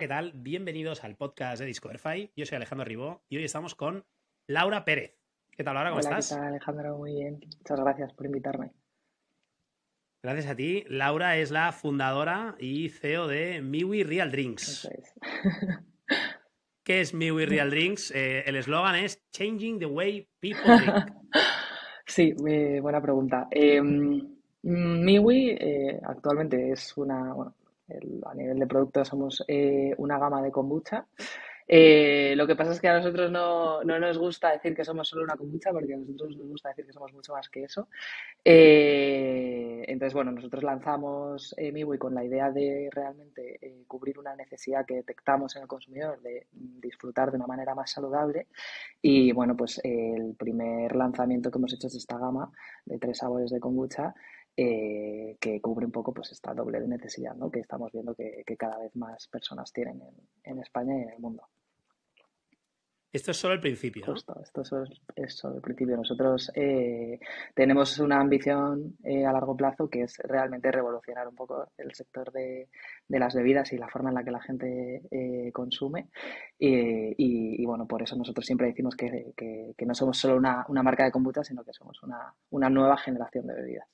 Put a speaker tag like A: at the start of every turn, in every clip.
A: ¿qué tal? Bienvenidos al podcast de Discoverfy. Yo soy Alejandro Ribó y hoy estamos con Laura Pérez. ¿Qué tal, Laura? ¿Cómo
B: Hola,
A: estás?
B: ¿qué tal, Alejandro? Muy bien. Muchas gracias por invitarme.
A: Gracias a ti. Laura es la fundadora y CEO de Miwi Real Drinks.
B: Eso es.
A: ¿Qué es Miwi Real Drinks? Eh, el eslogan es Changing the Way People Drink.
B: Sí, eh, buena pregunta. Eh, Miwi actualmente es una, bueno, el- a nivel de producto somos eh, una gama de kombucha. Eh, lo que pasa es que a nosotros no, no nos gusta decir que somos solo una kombucha, porque a nosotros nos gusta decir que somos mucho más que eso. Eh, entonces, bueno, nosotros lanzamos eh, Miwi con la idea de realmente eh, cubrir una necesidad que detectamos en el consumidor de disfrutar de una manera más saludable. Y bueno, pues el primer lanzamiento que hemos hecho es esta gama de tres sabores de kombucha eh, que cubre un poco pues esta doble necesidad, ¿no? que estamos viendo que, que cada vez más personas tienen en, en España y en el mundo.
A: Esto es solo el principio, ¿no?
B: Justo, esto es, es solo el principio. Nosotros eh, tenemos una ambición eh, a largo plazo que es realmente revolucionar un poco el sector de, de las bebidas y la forma en la que la gente eh, consume. Y, y- y, bueno, por eso nosotros siempre decimos que, que- que no somos solo una, una marca de kombucha, sino que somos una, una nueva generación de bebidas.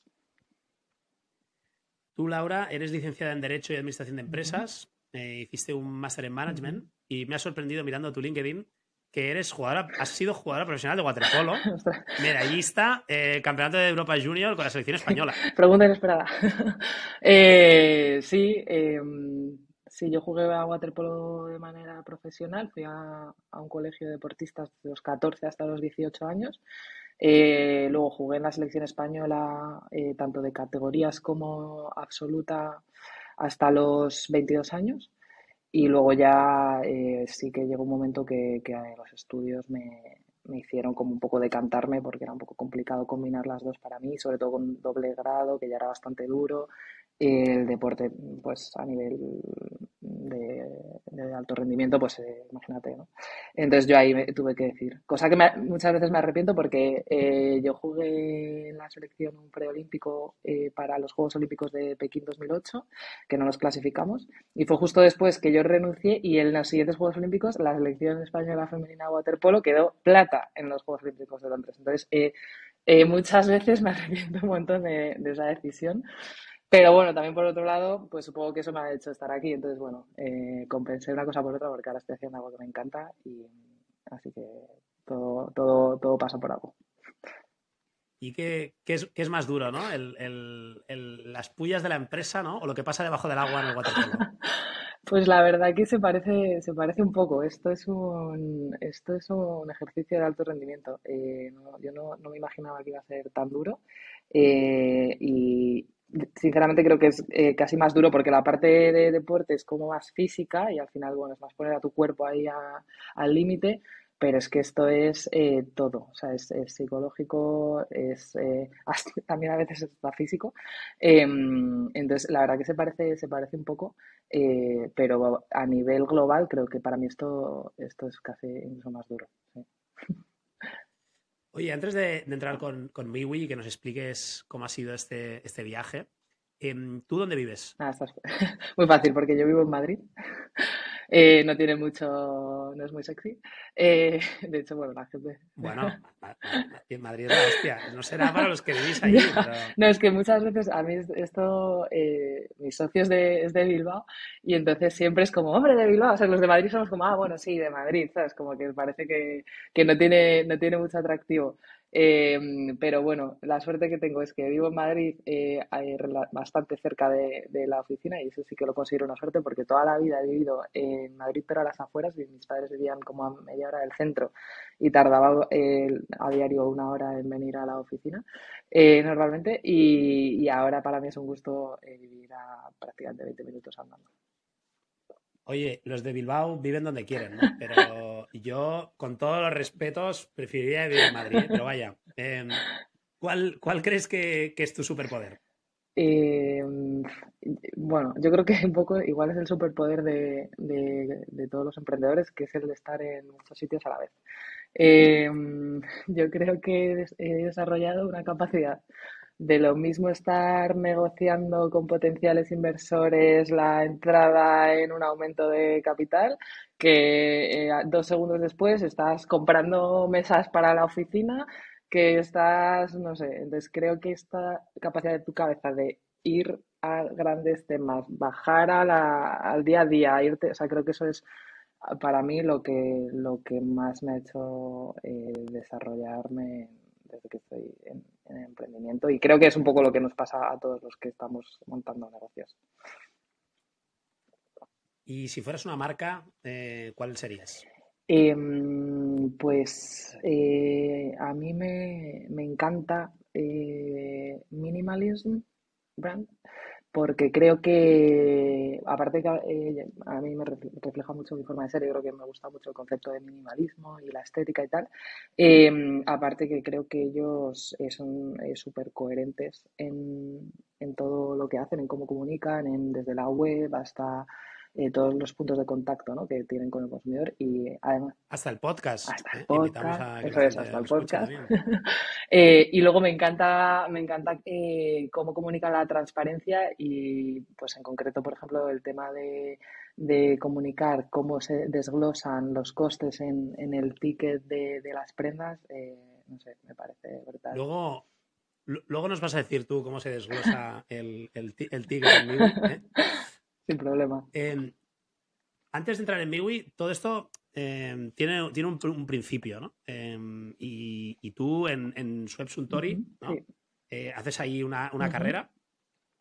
A: Tú, Laura, eres licenciada en Derecho y Administración de Empresas, eh, hiciste un máster en Management y me ha sorprendido mirando tu LinkedIn que eres jugadora, has sido jugadora profesional de waterpolo, medallista, eh, campeonato de Europa Junior con la selección española.
B: Pregunta inesperada. Eh, sí, eh, sí, yo jugué a waterpolo de manera profesional. Fui a, a un colegio de deportistas de los 14 hasta los 18 años. Eh, luego jugué en la selección española, eh, tanto de categorías como absoluta, hasta los 22 años. Y luego ya eh, sí que llegó un momento que, que los estudios me, me hicieron como un poco decantarme porque era un poco complicado combinar las dos para mí, sobre todo con doble grado, que ya era bastante duro. El deporte, pues a nivel de, de alto rendimiento, pues eh, imagínate, ¿no? Entonces yo ahí me tuve que decir, cosa que me- muchas veces me arrepiento porque eh, yo jugué en la selección un preolímpico eh, para los Juegos Olímpicos de Pekín 2008, que no nos clasificamos, y fue justo después que yo renuncié y en los siguientes Juegos Olímpicos la selección española femenina waterpolo quedó plata en los Juegos Olímpicos de Londres. Entonces, eh, eh, muchas veces me arrepiento un montón de, de esa decisión. Pero bueno, también por otro lado, pues supongo que eso me ha hecho estar aquí. Entonces, bueno, eh, compensé una cosa por otra porque ahora estoy haciendo algo que me encanta y así que todo, todo, todo pasa por algo.
A: ¿Y qué, qué es, qué es más duro, ¿no? El- el- el- las pullas de la empresa, ¿no? O lo que pasa debajo del agua en el waterpolo.
B: Pues la verdad que se parece, se parece un poco. Esto es un, esto es un ejercicio de alto rendimiento. Eh, no- yo no, no me imaginaba que iba a ser tan duro. Eh, y sinceramente creo que es eh, casi más duro porque la parte de deporte es como más física y al final, bueno, es más poner a tu cuerpo ahí a- al límite. Pero es que esto es eh, todo, o sea, es, psicológico, es eh, también a veces está físico. Em, entonces, la verdad que se parece, se parece un poco. Pero a nivel global creo que para mí esto, esto es casi incluso más duro.
A: Oye, antes de, entrar con, con Miwi y que nos expliques cómo ha sido este, este viaje, em, ¿tú dónde vives?
B: Estás- muy fácil porque yo vivo en Madrid. Eh, no tiene mucho, no es muy sexy. Eh, de hecho, bueno, la gente...
A: Bueno, en Madrid la hostia. No será para los que vivís allí,
B: Ya.
A: pero...
B: No, es que muchas veces a mí es- esto, eh, mi socio es de, es de Bilbao y entonces siempre es como, hombre, de Bilbao, o sea, los de Madrid somos como, ah, bueno, sí, de Madrid, ¿sabes? Como que parece que, que no tiene, no tiene mucho atractivo. Eh, pero bueno, la suerte que tengo es que vivo en Madrid eh, bastante cerca de, de la oficina y eso sí que lo considero una suerte porque toda la vida he vivido en Madrid pero a las afueras y mis padres vivían como a media hora del centro y tardaba eh, a diario una hora en venir a la oficina eh, normalmente y, y ahora para mí es un gusto eh, vivir a prácticamente 20 minutos andando.
A: Oye, los de Bilbao viven donde quieren, ¿no? Pero yo, con todos los respetos, preferiría vivir en Madrid. ¿eh? Pero vaya, em, ¿cuál, cuál crees que, que es tu superpoder?
B: Eh, bueno, yo creo que un poco igual es el superpoder de, de- de todos los emprendedores, que es el de estar en muchos sitios a la vez. Eh, yo creo que he desarrollado una capacidad de lo mismo estar negociando con potenciales inversores la entrada en un aumento de capital que eh, dos segundos después estás comprando mesas para la oficina, que estás, no sé, entonces creo que esta capacidad de tu cabeza de ir a grandes temas, bajar a la, al día a día, irte, o sea, creo que eso es para mí lo que, lo que más me ha hecho eh, desarrollarme desde que estoy en, emprendimiento y creo que es un poco lo que nos pasa a todos los que estamos montando negocios.
A: Y si fueras una marca, eh, ¿cuál serías?
B: Em, pues eh, a mí me, me encanta Minimalism Brand porque creo que, aparte que eh, a mí me refleja mucho mi forma de ser, yo creo que me gusta mucho el concepto de minimalismo y la estética y tal, em, aparte que creo que ellos eh, son eh, súper coherentes en, en, todo lo que hacen, en cómo comunican, en, desde la web hasta eh, todos los puntos de contacto ¿no? que tienen con el consumidor y además...
A: Hasta el podcast.
B: Hasta el ¿eh? podcast. eso es, hasta el podcast. eh, y luego me encanta, me encanta eh, cómo comunican la transparencia y pues en concreto, por ejemplo, el tema de, de comunicar cómo se desglosan los costes en, en el ticket de, de las prendas, no sé, me parece brutal.
A: Luego, luego nos vas a decir tú cómo se desglosa el, el, el ticket.
B: Sin problema.
A: Em, antes de entrar en Miwi, todo esto em, tiene, tiene un, principio, ¿no? Em, y, tú en, en Suntory, eh, haces ahí una, carrera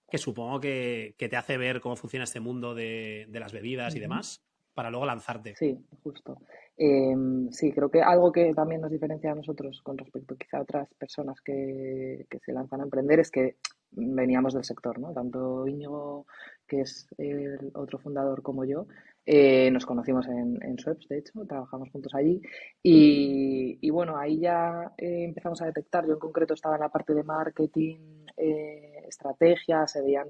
A: que supongo que, te hace ver cómo funciona este mundo de, las bebidas y demás para luego lanzarte.
B: Sí, justo. sí, creo que algo que también nos diferencia a nosotros con respecto quizá a otras personas que, que se lanzan a emprender es que veníamos del sector, ¿no? Tanto Íñigo, que es el otro fundador, como yo, eh, nos conocimos en, en Sweps, de hecho, trabajamos juntos allí. Y, bueno, ahí ya eh, empezamos a detectar, yo en concreto estaba en la parte de marketing, eh, estrategia, se veían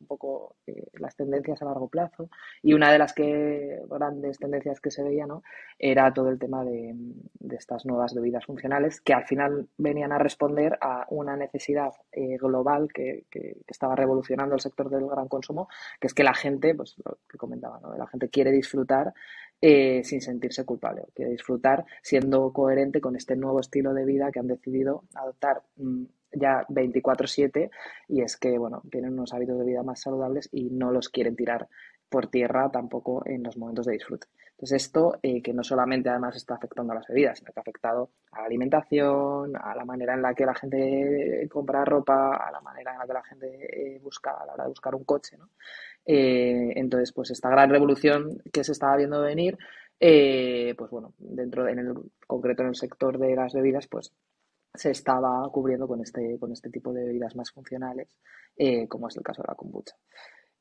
B: un poco las tendencias a largo plazo. Y una de las que, grandes tendencias que se veía ¿no? era todo el tema de, estas nuevas bebidas funcionales, que al final venían a responder a una necesidad global que, que, estaba revolucionando el sector del gran consumo, que es que la gente, pues lo que comentaba, ¿no? la gente quiere disfrutar eh, sin sentirse culpable, quiere disfrutar siendo coherente con este nuevo estilo de vida que han decidido adoptar mm, ya 24/7 y es que, bueno, tienen unos hábitos de vida más saludables y no los quieren tirar por tierra tampoco en los momentos de disfrute. Entonces esto eh, que no solamente además está afectando a las bebidas, sino que ha afectado a la alimentación, a la manera en la que la gente compra ropa, a la manera en la que la gente eh, busca a la hora de buscar un coche, ¿no? Eh, entonces, pues esta gran revolución que se estaba viendo venir, pues bueno, dentro, en el concreto en el sector de las bebidas, pues se estaba cubriendo con este, con este tipo de bebidas más funcionales, eh, como es el caso de la kombucha.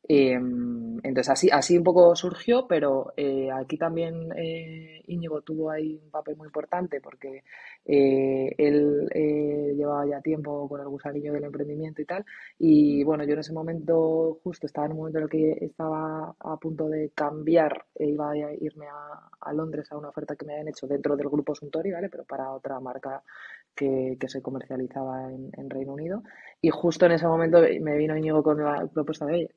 B: Em, entonces así, así un poco surgió, pero eh, aquí también eh, Íñigo tuvo ahí un papel muy importante porque él llevaba ya tiempo con el gusanillo del emprendimiento y tal. Y bueno, yo en ese momento justo estaba en un momento en el que estaba a punto de cambiar, e iba a irme a, Londres a una oferta que me habían hecho dentro del grupo Suntory, ¿vale? Pero para otra marca que, se comercializaba en, Reino Unido. Y justo en ese momento me vino Íñigo con la propuesta de,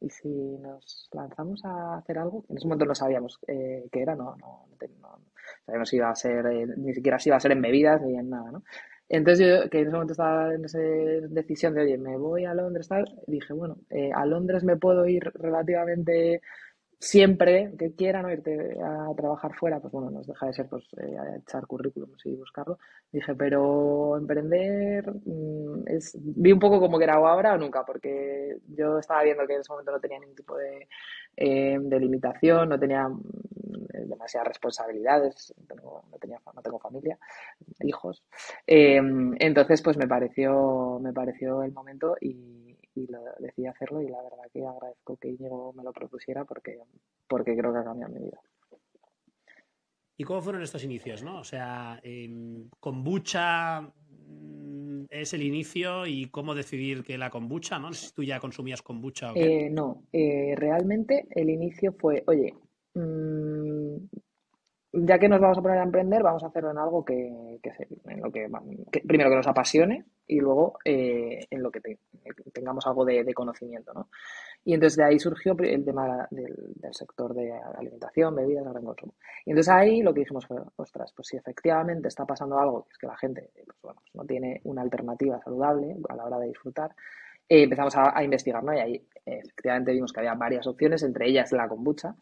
B: y si nos lanzamos a hacer algo, en ese momento no sabíamos eh, qué era, no, no, no, sabíamos si iba a ser, eh, ni siquiera si iba a ser en bebidas ni en nada, ¿no? Entonces yo, que en ese momento estaba en esa decisión de, oye, me voy a Londres, tal, dije, bueno, eh, a Londres me puedo ir relativamente siempre que quieran irte a trabajar fuera, pues bueno, nos deja de ser pues eh, echar currículums y buscarlo. Dije, pero emprender mm, es, vi un poco como que era ahora o nunca, porque yo estaba viendo que en ese momento no tenía ningún tipo de, eh, de limitación, no tenía mm, demasiadas responsabilidades, no, tenía, no tengo familia, hijos. Eh, entonces, pues me pareció, me pareció el momento y y lo, decidí hacerlo y la verdad que agradezco que Íñigo me lo propusiera porque, porque creo que ha cambiado mi vida.
A: ¿Y cómo fueron estos inicios? ¿no? O sea, kombucha mm, es el inicio y cómo decidir que la kombucha, ¿no? si tú ya consumías kombucha o
B: qué. Eh, no, eh, realmente el inicio fue, oye, mm, ya que nos vamos a poner a emprender, vamos a hacerlo en algo que, en lo que, primero que nos apasione, y luego en lo que tengamos algo de, conocimiento, ¿no? Y entonces de ahí surgió el tema del, sector de alimentación, bebidas, gran consumo. Y entonces ahí lo que dijimos fue, ostras, pues si efectivamente está pasando algo, que es que la gente pues, no tiene una alternativa saludable a la hora de disfrutar, eh, empezamos a, investigar, ¿no? Y ahí efectivamente vimos que había varias opciones, entre ellas la kombucha,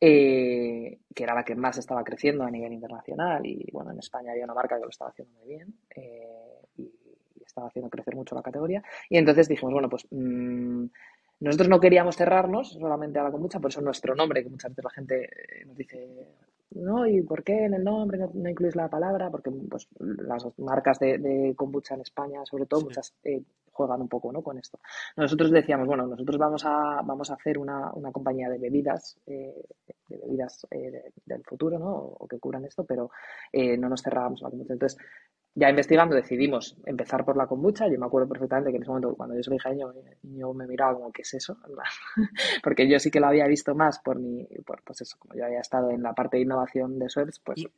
B: eh, que era la que más estaba creciendo a nivel internacional y bueno, en España había una marca que lo estaba haciendo muy bien eh, y, estaba haciendo crecer mucho la categoría. Y entonces dijimos, bueno, pues mm, nosotros no queríamos cerrarnos solamente a la kombucha, por eso nuestro nombre, que muchas veces la gente nos dice, ¿no? ¿Y por qué en el nombre no, no incluís la palabra? Porque pues, las marcas de, de kombucha en España, sobre todo, muchas eh, juegan un poco ¿no? con esto. Nosotros decíamos, bueno, nosotros vamos a, vamos a hacer una, una compañía de bebidas, eh, de bebidas eh, del futuro, ¿no? O, que cubran esto, pero no nos cerrábamos la kombucha. Entonces, ya investigando decidimos empezar por la kombucha. Yo me acuerdo perfectamente que en ese momento, cuando yo soy jaeño, yo me miraba como, ¿qué es eso? Porque yo sí que lo había visto más por mi, por, pues eso, como yo había estado en la parte de innovación de Swerves, pues...
A: ¿Y,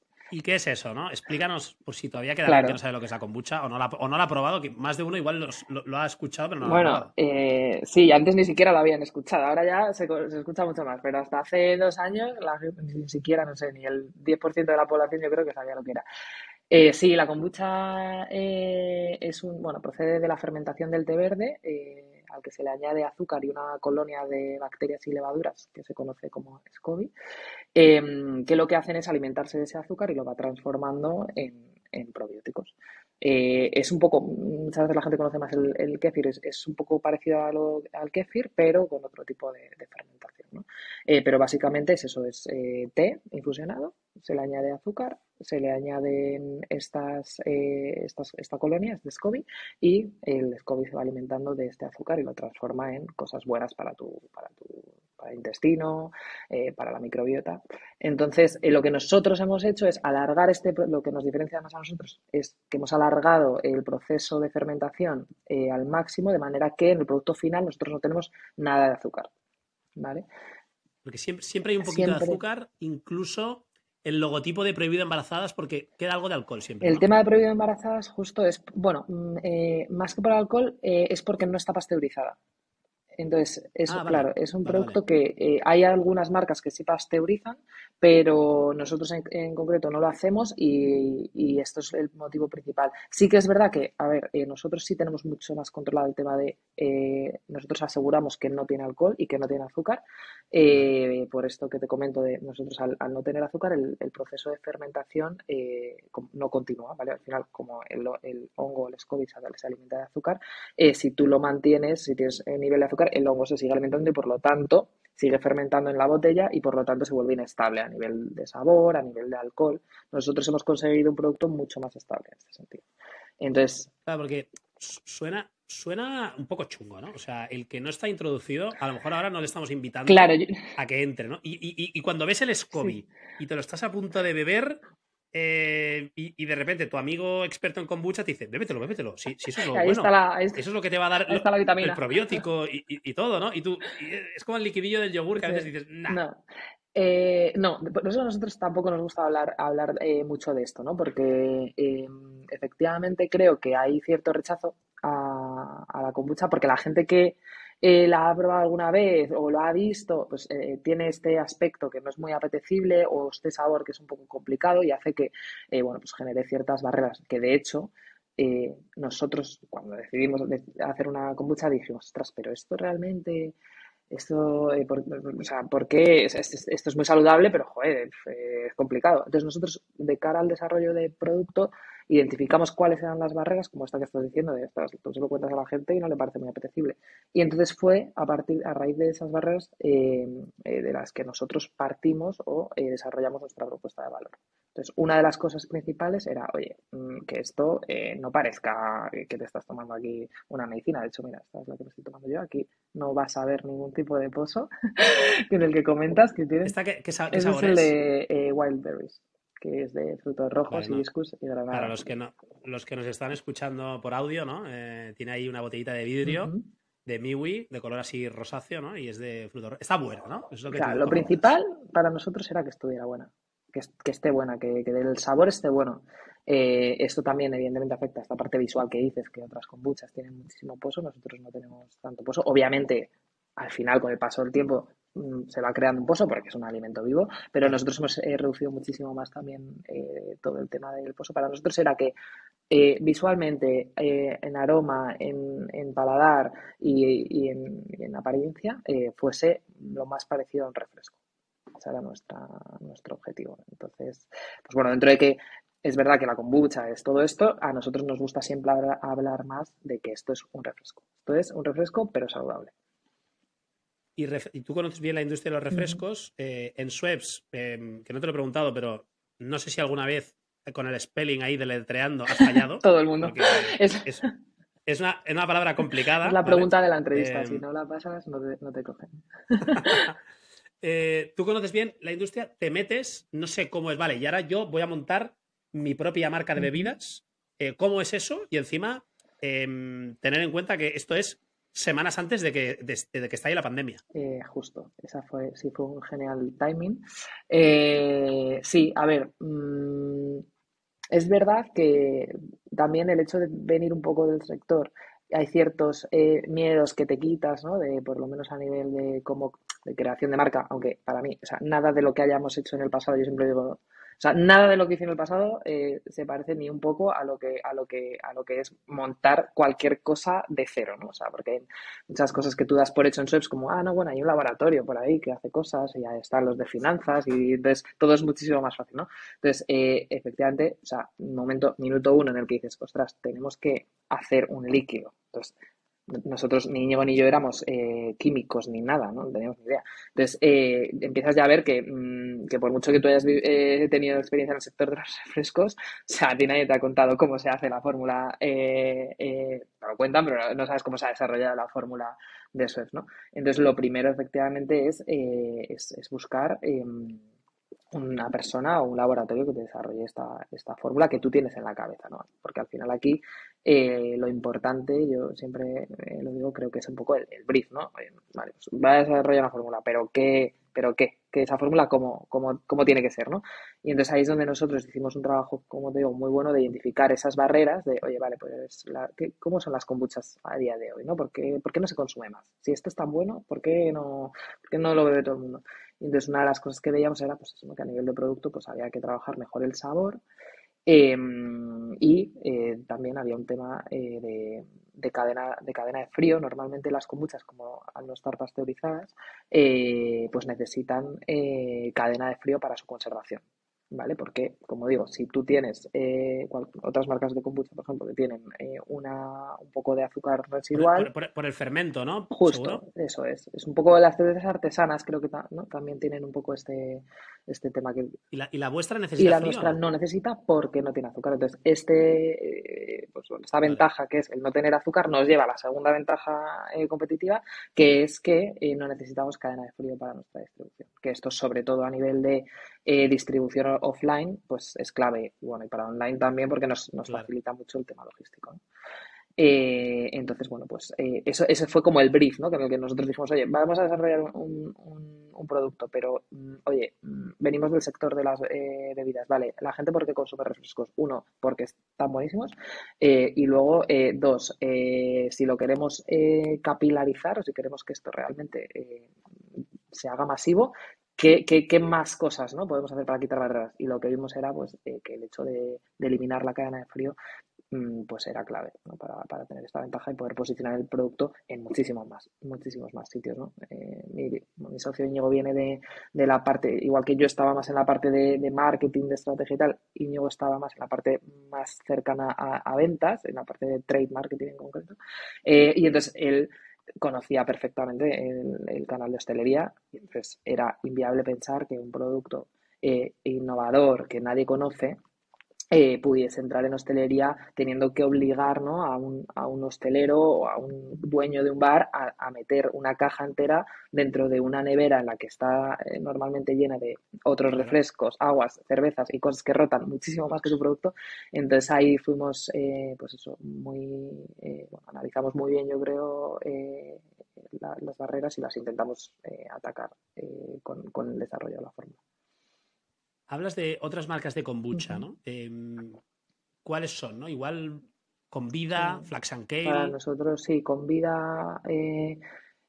A: qué es eso, no? Explícanos, por si todavía queda alguien que no sabe lo que es la kombucha o no la, o no la ha probado, que más de uno igual lo, ha escuchado, pero no lo
B: bueno,
A: ha probado.
B: Eh, sí, antes ni siquiera lo habían escuchado, ahora ya se, se, escucha mucho más, pero hasta hace dos años la, ni siquiera, no sé, ni el 10% de la población yo creo que sabía lo que era. Eh, sí, la kombucha eh, es un, bueno, procede de la fermentación del té verde, eh, al que se le añade azúcar y una colonia de bacterias y levaduras que se conoce como SCOBY, em, que lo que hacen es alimentarse de ese azúcar y lo va transformando en, probióticos. es un poco, muchas veces la gente conoce más el, kéfir, es, un poco parecido al kéfir, pero con otro tipo de, fermentación. ¿no? pero básicamente es eso, es té infusionado, se le añade azúcar, se le añaden estas, eh, estas esta colonia, este SCOBY, y el SCOBY se va alimentando de este azúcar y lo transforma en cosas buenas para tu, para tu para el intestino, eh, para la microbiota. Entonces, eh, lo que nosotros hemos hecho es alargar este, lo que nos diferencia más a nosotros es que hemos alargado el proceso de fermentación al máximo, de manera que en el producto final nosotros no tenemos nada de azúcar. ¿Vale?
A: Porque siempre, siempre hay un poquito de azúcar, incluso el logotipo de prohibido embarazadas porque queda algo de alcohol siempre.
B: El tema de prohibido embarazadas justo es, bueno, mm, eh, más que por alcohol, eh, es porque no está pasteurizada. Entonces, eso, ah, claro, es un producto que eh, hay algunas marcas que sí pasteurizan, pero nosotros en, concreto no lo hacemos y, esto es el motivo principal. Sí que es verdad que, a ver, eh, nosotros sí tenemos mucho más controlado el tema de, eh, nosotros aseguramos que no tiene alcohol y que no tiene azúcar. por esto que te comento de nosotros al, no tener azúcar, el, proceso de fermentación no continúa, ¿vale? Al final, como el, el hongo, el SCOBY se alimenta de azúcar, si tú lo mantienes, si tienes nivel de azúcar, el hongo se sigue alimentando y por lo tanto sigue fermentando en la botella y por lo tanto se vuelve inestable a nivel de sabor, a nivel de alcohol. Nosotros hemos conseguido un producto mucho más estable en este sentido. Entonces.
A: Claro, porque suena, suena un poco chungo, ¿no? O sea, el que no está introducido, a lo mejor ahora no le estamos invitando a que entre, ¿no? Y, cuando ves el SCOBY y te lo estás a punto de beber, eh, y, de repente tu amigo experto en kombucha te dice, bébetelo, bébetelo. Si, eso es lo bueno. eso es lo que te va a dar el probiótico y, todo, ¿no? Y tú, es como el liquidillo del yogur que a veces dices,
B: No. Eh, no, por eso a nosotros tampoco nos gusta hablar, hablar eh, mucho de esto, ¿no? Porque em, efectivamente creo que hay cierto rechazo a, a la kombucha porque la gente que eh, la ha probado alguna vez o lo ha visto, pues eh, tiene este aspecto que no es muy apetecible o este sabor que es un poco complicado y hace que, eh, bueno, pues genere ciertas barreras que de hecho nosotros cuando decidimos hacer una kombucha dijimos, ostras, pero esto realmente esto, por, o sea, ¿por qué? Esto es muy saludable, pero joder, es complicado. Entonces nosotros, de cara al desarrollo de producto, identificamos cuáles eran las barreras, como esta que estás diciendo, de estas, tú se lo cuentas a la gente y no le parece muy apetecible. Y entonces fue a partir, a raíz de esas barreras eh, eh, de las que nosotros partimos o eh, desarrollamos nuestra propuesta de valor. Entonces, una de las cosas principales era, oye, mm, que esto no parezca que te estás tomando aquí una medicina. De hecho, mira, esta es la que me estoy tomando yo. Aquí no vas a ver ningún tipo de pozo en el que comentas que tienes.
A: ¿Esta qué, es
B: el de Wild Berries que es de frutos rojos, y hibiscus y granada.
A: Para los que, no, los que nos están escuchando por audio, ¿no? Eh, tiene ahí una botellita de vidrio de Miwi, de color así rosáceo, ¿no? Y es de frutos rojos. Está buena, ¿no?
B: lo, lo principal para nosotros era que estuviera buena. que, esté buena, que, que el sabor esté bueno. Eh, esto también, evidentemente, afecta a esta parte visual que dices, que otras kombuchas tienen muchísimo pozo, nosotros no tenemos tanto pozo. Obviamente, al final, con el paso del tiempo, se va creando un pozo porque es un alimento vivo, pero nosotros hemos eh, reducido muchísimo más también eh, todo el tema del pozo. Para nosotros era que visualmente, en aroma, en, paladar y, en, en, apariencia, fuese lo más parecido a un refresco. Ese era nuestra, nuestro objetivo. Entonces, pues bueno, dentro de que es verdad que la kombucha es todo esto, a nosotros nos gusta siempre hablar más de que esto es un refresco. Esto es un refresco, pero saludable.
A: Y, tú conoces bien la industria de los refrescos. Eh, en Schweppes, em, que no te lo he preguntado, pero no sé si alguna vez con el spelling ahí deletreando has fallado.
B: Todo el mundo.
A: Es, es, una, palabra complicada.
B: Es la pregunta de la entrevista. si em, no la pasas, no te, no te cogen.
A: Eh, tú conoces bien la industria, te metes, no sé cómo es, vale, y ahora yo voy a montar mi propia marca de bebidas. Eh, ¿Cómo es eso? Y encima, em, tener en cuenta que esto es semanas antes de que, de, estalle la pandemia.
B: Eh, justo, esa fue, sí fue un genial timing. Eh, sí, a ver, mm, es verdad que también el hecho de venir un poco del sector, hay ciertos miedos que te quitas, ¿no? De, por lo menos a nivel de de creación de marca, aunque para mí, o sea, nada de lo que hayamos hecho en el pasado, yo siempre digo, sea, nada de lo que hice en el pasado eh, se parece ni un poco a lo que a lo que a lo que es montar cualquier cosa de cero, ¿no? O sea, porque hay muchas cosas que tú das por hecho en Sweps como, ah, no, bueno, hay un laboratorio por ahí que hace cosas y ya están los de finanzas y entonces todo es muchísimo más fácil, ¿no? Entonces, eh, efectivamente, o sea, momento, minuto uno en el que dices, ostras, tenemos que hacer un líquido. Entonces, nosotros ni Íñigo ni yo éramos eh, químicos ni nada, ¿no? teníamos ni idea. Entonces, eh, empiezas ya a ver que, mm, que, por mucho que tú hayas eh, tenido experiencia en el sector de los refrescos, o sea, a ti nadie te ha contado cómo se hace la fórmula, te lo cuentan, pero no sabes cómo se ha desarrollado la fórmula de eso, ¿no? Entonces, lo primero, efectivamente, es, es, es buscar em, una persona o un laboratorio que te desarrolle esta, esta fórmula que tú tienes en la cabeza, ¿no? Porque al final aquí eh, lo importante, yo siempre eh, lo digo, creo que es un poco el, brief, ¿no? Vale, pues va a desarrollar una fórmula, pero ¿qué? ¿Pero qué? Que esa fórmula cómo, cómo, cómo, tiene que ser, ¿no? Y entonces ahí es donde nosotros hicimos un trabajo, como te digo, muy bueno de identificar esas barreras de, oye, vale, pues, ¿cómo son las kombuchas a día de hoy, ¿no? ¿Por qué, ¿Por qué no se consume más? Si esto es tan bueno, ¿por qué no, por qué no lo bebe todo el mundo? Entonces una de las cosas que veíamos era pues, que a nivel de producto pues había que trabajar mejor el sabor em, y eh, también había un tema eh, de, cadena, de cadena de frío. Normalmente las kombuchas, como al no estar pasteurizadas, eh, pues necesitan cadena de frío para su conservación. ¿Vale? Porque, como digo, si tú tienes eh, otras marcas de kombucha, por ejemplo, que tienen eh, una, un poco de azúcar residual.
A: Por, el fermento, ¿no?
B: Justo, eso es. Es un poco de las cervezas artesanas, creo que también tienen un poco este, este tema. que
A: ¿Y la, ¿Y la vuestra necesita?
B: Y la nuestra no necesita porque no tiene azúcar. Entonces, este, eh, pues, esta ventaja que es el no tener azúcar nos lleva a la segunda ventaja competitiva, que es que no necesitamos cadena de frío para nuestra distribución. Que esto, sobre todo a nivel de distribución offline, pues es clave. Y bueno, y para online también porque nos, nos facilita mucho el tema logístico. Eh, entonces, bueno, pues eh, eso, ese fue como el brief, ¿no? Con el que nosotros dijimos, oye, vamos a desarrollar un, un, producto, pero, mm, oye, mm, venimos del sector de las eh, bebidas, ¿vale? La gente, ¿por qué consume refrescos? Uno, porque están buenísimos. y luego, dos, si lo queremos capilarizar o si queremos que esto realmente se haga masivo, ¿Qué, más cosas ¿no? podemos hacer para quitar barreras? Y lo que vimos era pues, eh, que el hecho de, eliminar la cadena de frío mm, pues era clave para, tener esta ventaja y poder posicionar el producto en muchísimos más, muchísimos más sitios. ¿no? Eh, mi, socio Íñigo viene de, la parte, igual que yo estaba más en la parte de, marketing, de estrategia y tal, Íñigo estaba más en la parte más cercana a, ventas, en la parte de trade marketing en concreto. Eh, y entonces él conocía perfectamente el, canal de hostelería entonces era inviable pensar que un producto eh, innovador que nadie conoce eh, pudiese entrar en hostelería teniendo que obligar a, un, a, un, hostelero o a un dueño de un bar a, meter una caja entera dentro de una nevera en la que está eh, normalmente llena de otros refrescos, aguas, cervezas y cosas que rotan muchísimo más que su producto. Entonces ahí fuimos, eh, pues eso, muy, bueno, analizamos muy bien, yo creo, las barreras y las intentamos atacar con, con el desarrollo de la fórmula.
A: Hablas de otras marcas de kombucha, ¿no? Em, ¿Cuáles son, no? Igual con vida, Flax and Kale.
B: Para nosotros sí, con vida eh,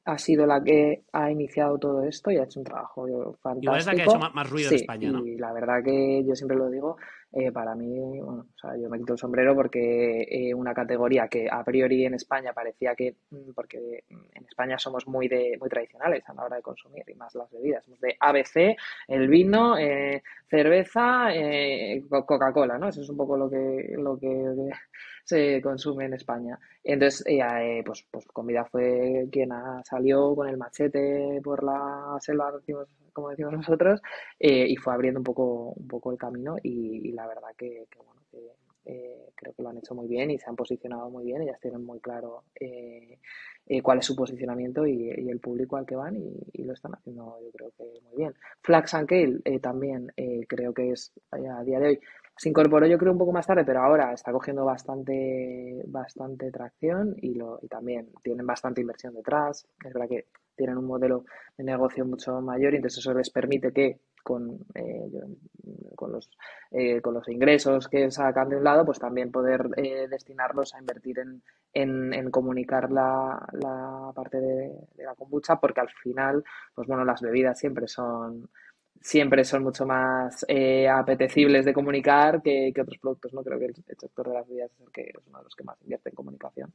B: ha sido la que ha iniciado todo esto y ha hecho un trabajo fantástico.
A: Igual es la que ha hecho más, ruido en España, ¿no?
B: Y la verdad que yo siempre lo digo, eh, para mí, bueno, o sea, yo me quito el sombrero porque eh, una categoría que a priori en España parecía que, mm, porque en España somos muy de muy tradicionales a la hora de consumir y más las bebidas, somos de ABC, el vino, eh, cerveza, Coca-Cola, ¿no? Eso es un poco lo que, lo que se consume en España. Entonces, pues, pues Comida fue quien salió con el machete por la selva, como decimos nosotros, y fue abriendo un poco, un poco el camino y, la verdad que, bueno, eh, creo que lo han hecho muy bien y se han posicionado muy bien, ellas tienen muy claro eh, eh, cuál es su posicionamiento y, el público al que van y, lo están haciendo yo creo que muy bien. Flax and Kale también creo que es a día de hoy se incorporó yo creo un poco más tarde, pero ahora está cogiendo bastante, bastante tracción y, lo, y también tienen bastante inversión detrás. Es verdad que tienen un modelo de negocio mucho mayor y entonces eso les permite que con, eh, con, los, eh, con los ingresos que sacan de un lado, pues también poder eh, destinarlos a invertir en, en, comunicar la, la parte de, de, la kombucha, porque al final, pues bueno, las bebidas siempre son siempre son mucho más apetecibles de comunicar que, que, otros productos, ¿no? Creo que el, sector de las bebidas es, el que, es uno de los que más invierte en comunicación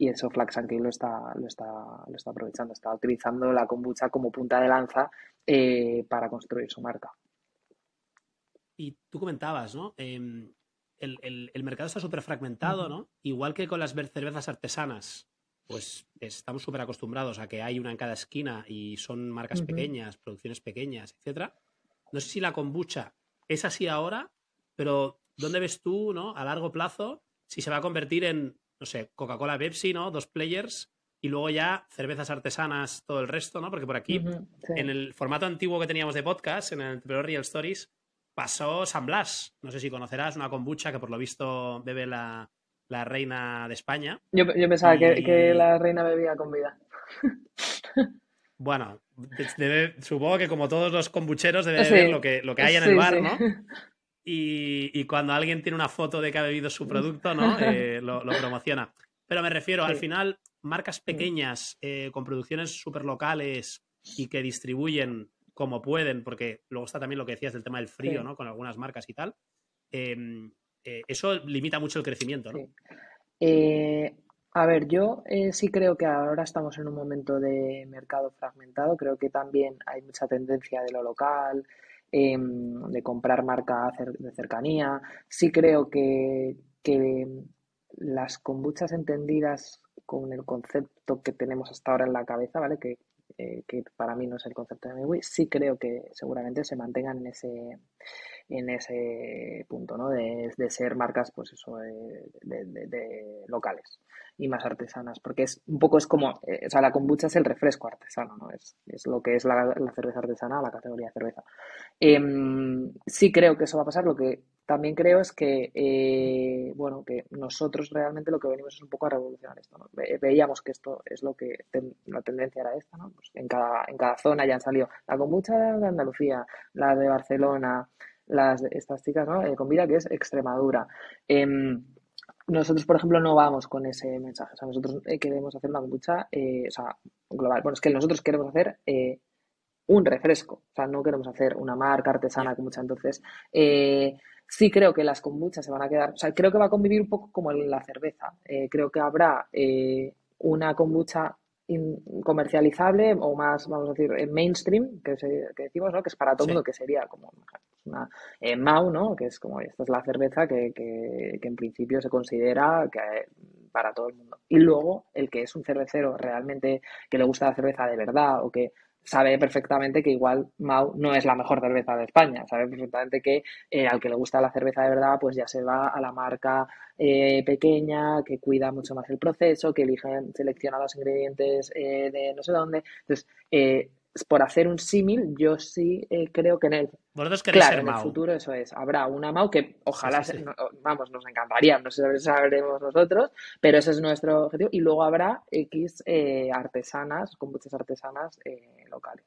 B: y eso Flax and lo está, lo está, lo está aprovechando, está utilizando la kombucha como punta de lanza eh, para construir su marca.
A: Y tú comentabas, ¿no? Em, el, mercado está súper fragmentado, ¿no? Igual que con las cervezas artesanas, pues estamos súper acostumbrados a que hay una en cada esquina y son marcas pequeñas, producciones pequeñas, etcétera. No sé si la kombucha es así ahora, pero ¿dónde ves tú, ¿no? A largo plazo, si se va a convertir en no sé, Coca-Cola, Pepsi, ¿no? Dos players y luego ya cervezas artesanas, todo el resto, ¿no? Porque por aquí, en el formato antiguo que teníamos de podcast, en el Real Stories, pasó San Blas. No sé si conocerás una kombucha que por lo visto bebe la, reina de España.
B: Yo, pensaba que, la reina bebía con vida.
A: Bueno, supongo que como todos los kombucheros debe beber lo que, lo que hay en el bar, ¿no? y, cuando alguien tiene una foto de que ha bebido su producto, ¿no? Eh, lo, promociona. Pero me refiero, al final, marcas pequeñas eh, con producciones súper locales y que distribuyen como pueden, porque luego está también lo que decías del tema del frío, ¿no? Con algunas marcas y tal. Em, eh, eso limita mucho el crecimiento, ¿no?
B: a ver, yo sí creo que ahora estamos en un momento de mercado fragmentado. Creo que también hay mucha tendencia de lo local, Em, de comprar marca de cercanía. Sí creo que, las kombuchas entendidas con el concepto que tenemos hasta ahora en la cabeza, ¿vale? Que, eh, para mí no es el concepto de Miwi, sí creo que seguramente se mantengan en ese, en ese punto, ¿no? De, ser marcas, pues eso, de locales y más artesanas, porque es un poco es como, eh, o sea, la kombucha es el refresco artesano, ¿no? Es, es lo que es la, cerveza artesana, la categoría de cerveza. Em, sí creo que eso va a pasar, lo que también creo es que, eh, bueno, que nosotros realmente lo que venimos es un poco a revolucionar esto, ¿no? veíamos que esto es lo que, la tendencia era esta, ¿no? Pues en, cada, en cada zona ya han salido la kombucha de Andalucía, la de Barcelona, las estas chicas, ¿no? Eh, con vida que es Extremadura. Em, nosotros, por ejemplo, no vamos con ese mensaje. O sea, nosotros eh, queremos hacer una kombucha, eh, o sea, global. Bueno, es que nosotros queremos hacer un refresco. O sea, no queremos hacer una marca artesana kombucha. Entonces, sí creo que las kombuchas se van a quedar, o sea, creo que va a convivir un poco como la cerveza. creo que habrá una kombucha comercializable o más, vamos a decir, mainstream, que, que decimos, ¿no? Que es para todo el mundo, que sería como una eh, Mau, ¿no? Que es como, esta es la cerveza que, que, que en principio se considera que para todo el mundo. Y luego, el que es un cervecero realmente que le gusta la cerveza de verdad o que sabe perfectamente que igual Mau no es la mejor cerveza de España, sabe perfectamente que eh, al que le gusta la cerveza de verdad, pues ya se va a la marca eh, pequeña, que cuida mucho más el proceso, que elige, selecciona los ingredientes eh, de no sé dónde. Entonces, por hacer un símil, yo sí creo que en el, claro, en el futuro eso es. Habrá una Mau que ojalá, vamos, nos encantaría, no sé si sabremos nosotros, pero ese es nuestro objetivo. Y luego habrá X artesanas, con muchas artesanas locales.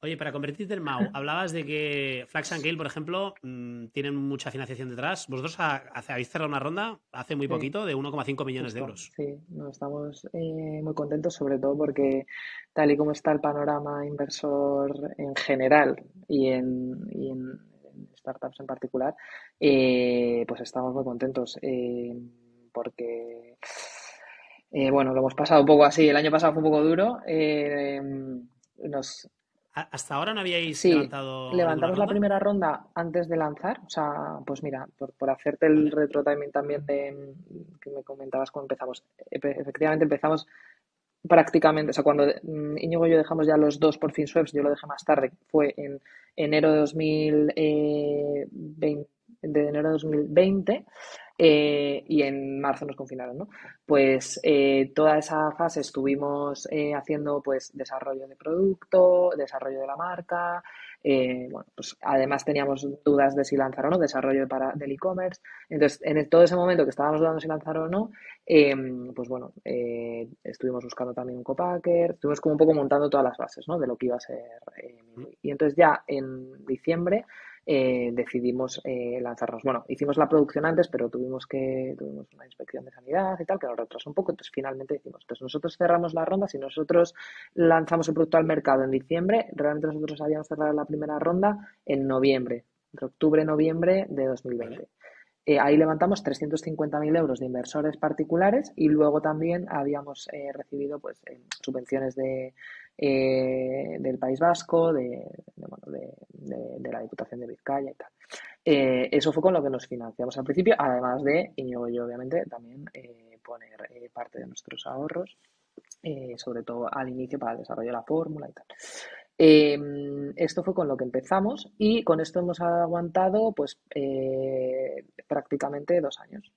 A: Oye, para convertirte en Mau, hablabas de que Flax and Gale, por ejemplo, mm, tienen mucha financiación detrás. Vosotros habéis cerrado una ronda hace muy poquito de 1,5 millones de euros.
B: Sí, no, estamos eh, muy contentos, sobre todo porque tal y como está el panorama inversor en general y en, startups en particular, eh, pues estamos muy contentos eh, porque, bueno, lo hemos pasado un poco así. El año pasado fue un poco duro. nos
A: hasta ahora no habíais levantado.
B: Levantamos la primera ronda antes de lanzar. O sea, pues mira, por, hacerte el retro timing también de que me comentabas cuando empezamos. Efectivamente empezamos prácticamente, o sea, cuando mm, Íñigo y yo dejamos ya los dos por fin swaps, yo lo dejé más tarde, fue en enero de 2020, de enero de 2020. Eh, y en marzo nos confinaron, ¿no? Pues eh, toda esa fase estuvimos eh, haciendo pues desarrollo de producto, desarrollo de la marca, bueno, pues además teníamos dudas de si lanzar o no, desarrollo para, del e-commerce. Entonces, en todo ese momento que estábamos dudando si lanzar o no, em, pues bueno, estuvimos buscando también un copacker, estuvimos como un poco montando todas las bases, ¿no? De lo que iba a ser. y entonces ya en diciembre eh, decidimos eh, lanzarnos. Bueno, hicimos la producción antes, pero tuvimos que tuvimos una inspección de sanidad y tal, que nos retrasó un poco, entonces finalmente decimos, pues nosotros cerramos la ronda, si nosotros lanzamos el producto al mercado en diciembre, realmente nosotros habíamos cerrado la primera ronda en noviembre, entre octubre, noviembre de 2020. Eh, ahí levantamos 350.000 euros de inversores particulares y luego también habíamos recibido pues, subvenciones de, eh, del País Vasco, de, la Diputación de Vizcaya y tal. Eh, eso fue con lo que nos financiamos al principio, además de, y yo, obviamente, también eh, poner parte de nuestros ahorros, sobre todo al inicio para el desarrollo de la fórmula y tal. esto fue con lo que empezamos y con esto hemos aguantado pues prácticamente dos años.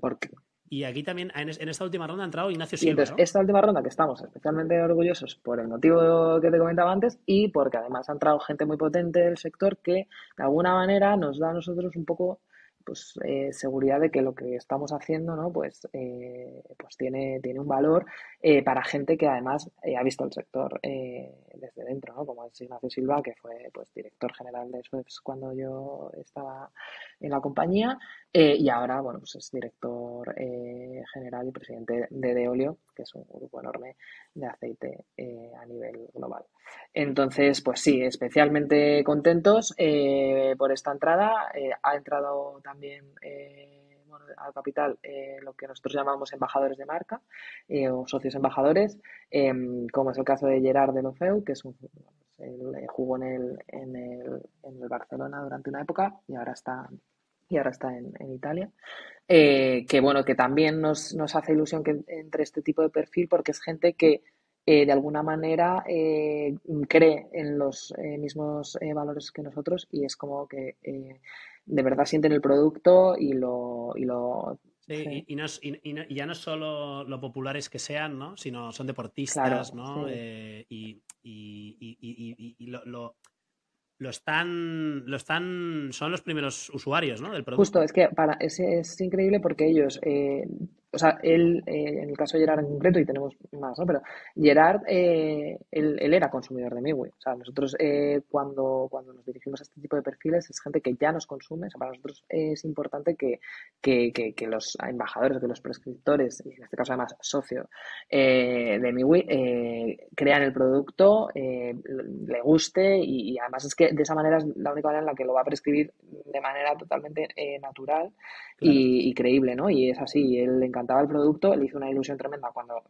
B: porque
A: y aquí también, en, esta última ronda ha entrado Ignacio Silva.
B: entonces, esta última ronda que estamos especialmente orgullosos por el motivo que te comentaba antes y porque además ha entrado gente muy potente del sector que de alguna manera nos da a nosotros un poco pues eh, seguridad de que lo que estamos haciendo no pues eh, pues tiene tiene un valor eh, para gente que además ha visto el sector desde dentro no como es Ignacio Silva que fue pues director general de SWEPS cuando yo estaba en la compañía y ahora bueno pues es director general y presidente de Deolio que es un grupo enorme de aceite a nivel global. Entonces pues sí especialmente contentos por esta entrada. Ha entrado también eh, bueno, al capital eh, lo que nosotros llamamos embajadores de marca eh, o socios embajadores, em, como es el caso de Gerard de Lofeu, que es un, jugó en el, en, el, en el Barcelona durante una época y ahora está y ahora está en, en Italia, que bueno, que también nos, nos, hace ilusión que entre este tipo de perfil porque es gente que de alguna manera cree en los mismos valores que nosotros y es como que de verdad sienten el producto y lo... Y, lo,
A: sí, Y, no y, ya no solo lo populares que sean, ¿no? sino son deportistas, ¿no? Eh, y, lo, lo están, lo están, son los primeros usuarios, ¿no? Del producto.
B: Justo, es que para, es, es increíble porque ellos, eh, o sea, él, eh, en el caso de Gerard en concreto, y tenemos más, ¿no? Pero Gerard, eh, él, él, era consumidor de Miwi. O sea, nosotros cuando, cuando nos dirigimos a este tipo de perfiles es gente que ya nos consume. O sea, para nosotros es importante que, que, que, los embajadores, que los prescriptores, y en este caso además socio de Miwi, crean el producto, le guste y, y además es que de esa manera es la única manera en la que lo va a prescribir de manera totalmente eh, natural y, creíble, ¿no? Y es así, él le encantaba el producto, le hizo una ilusión tremenda cuando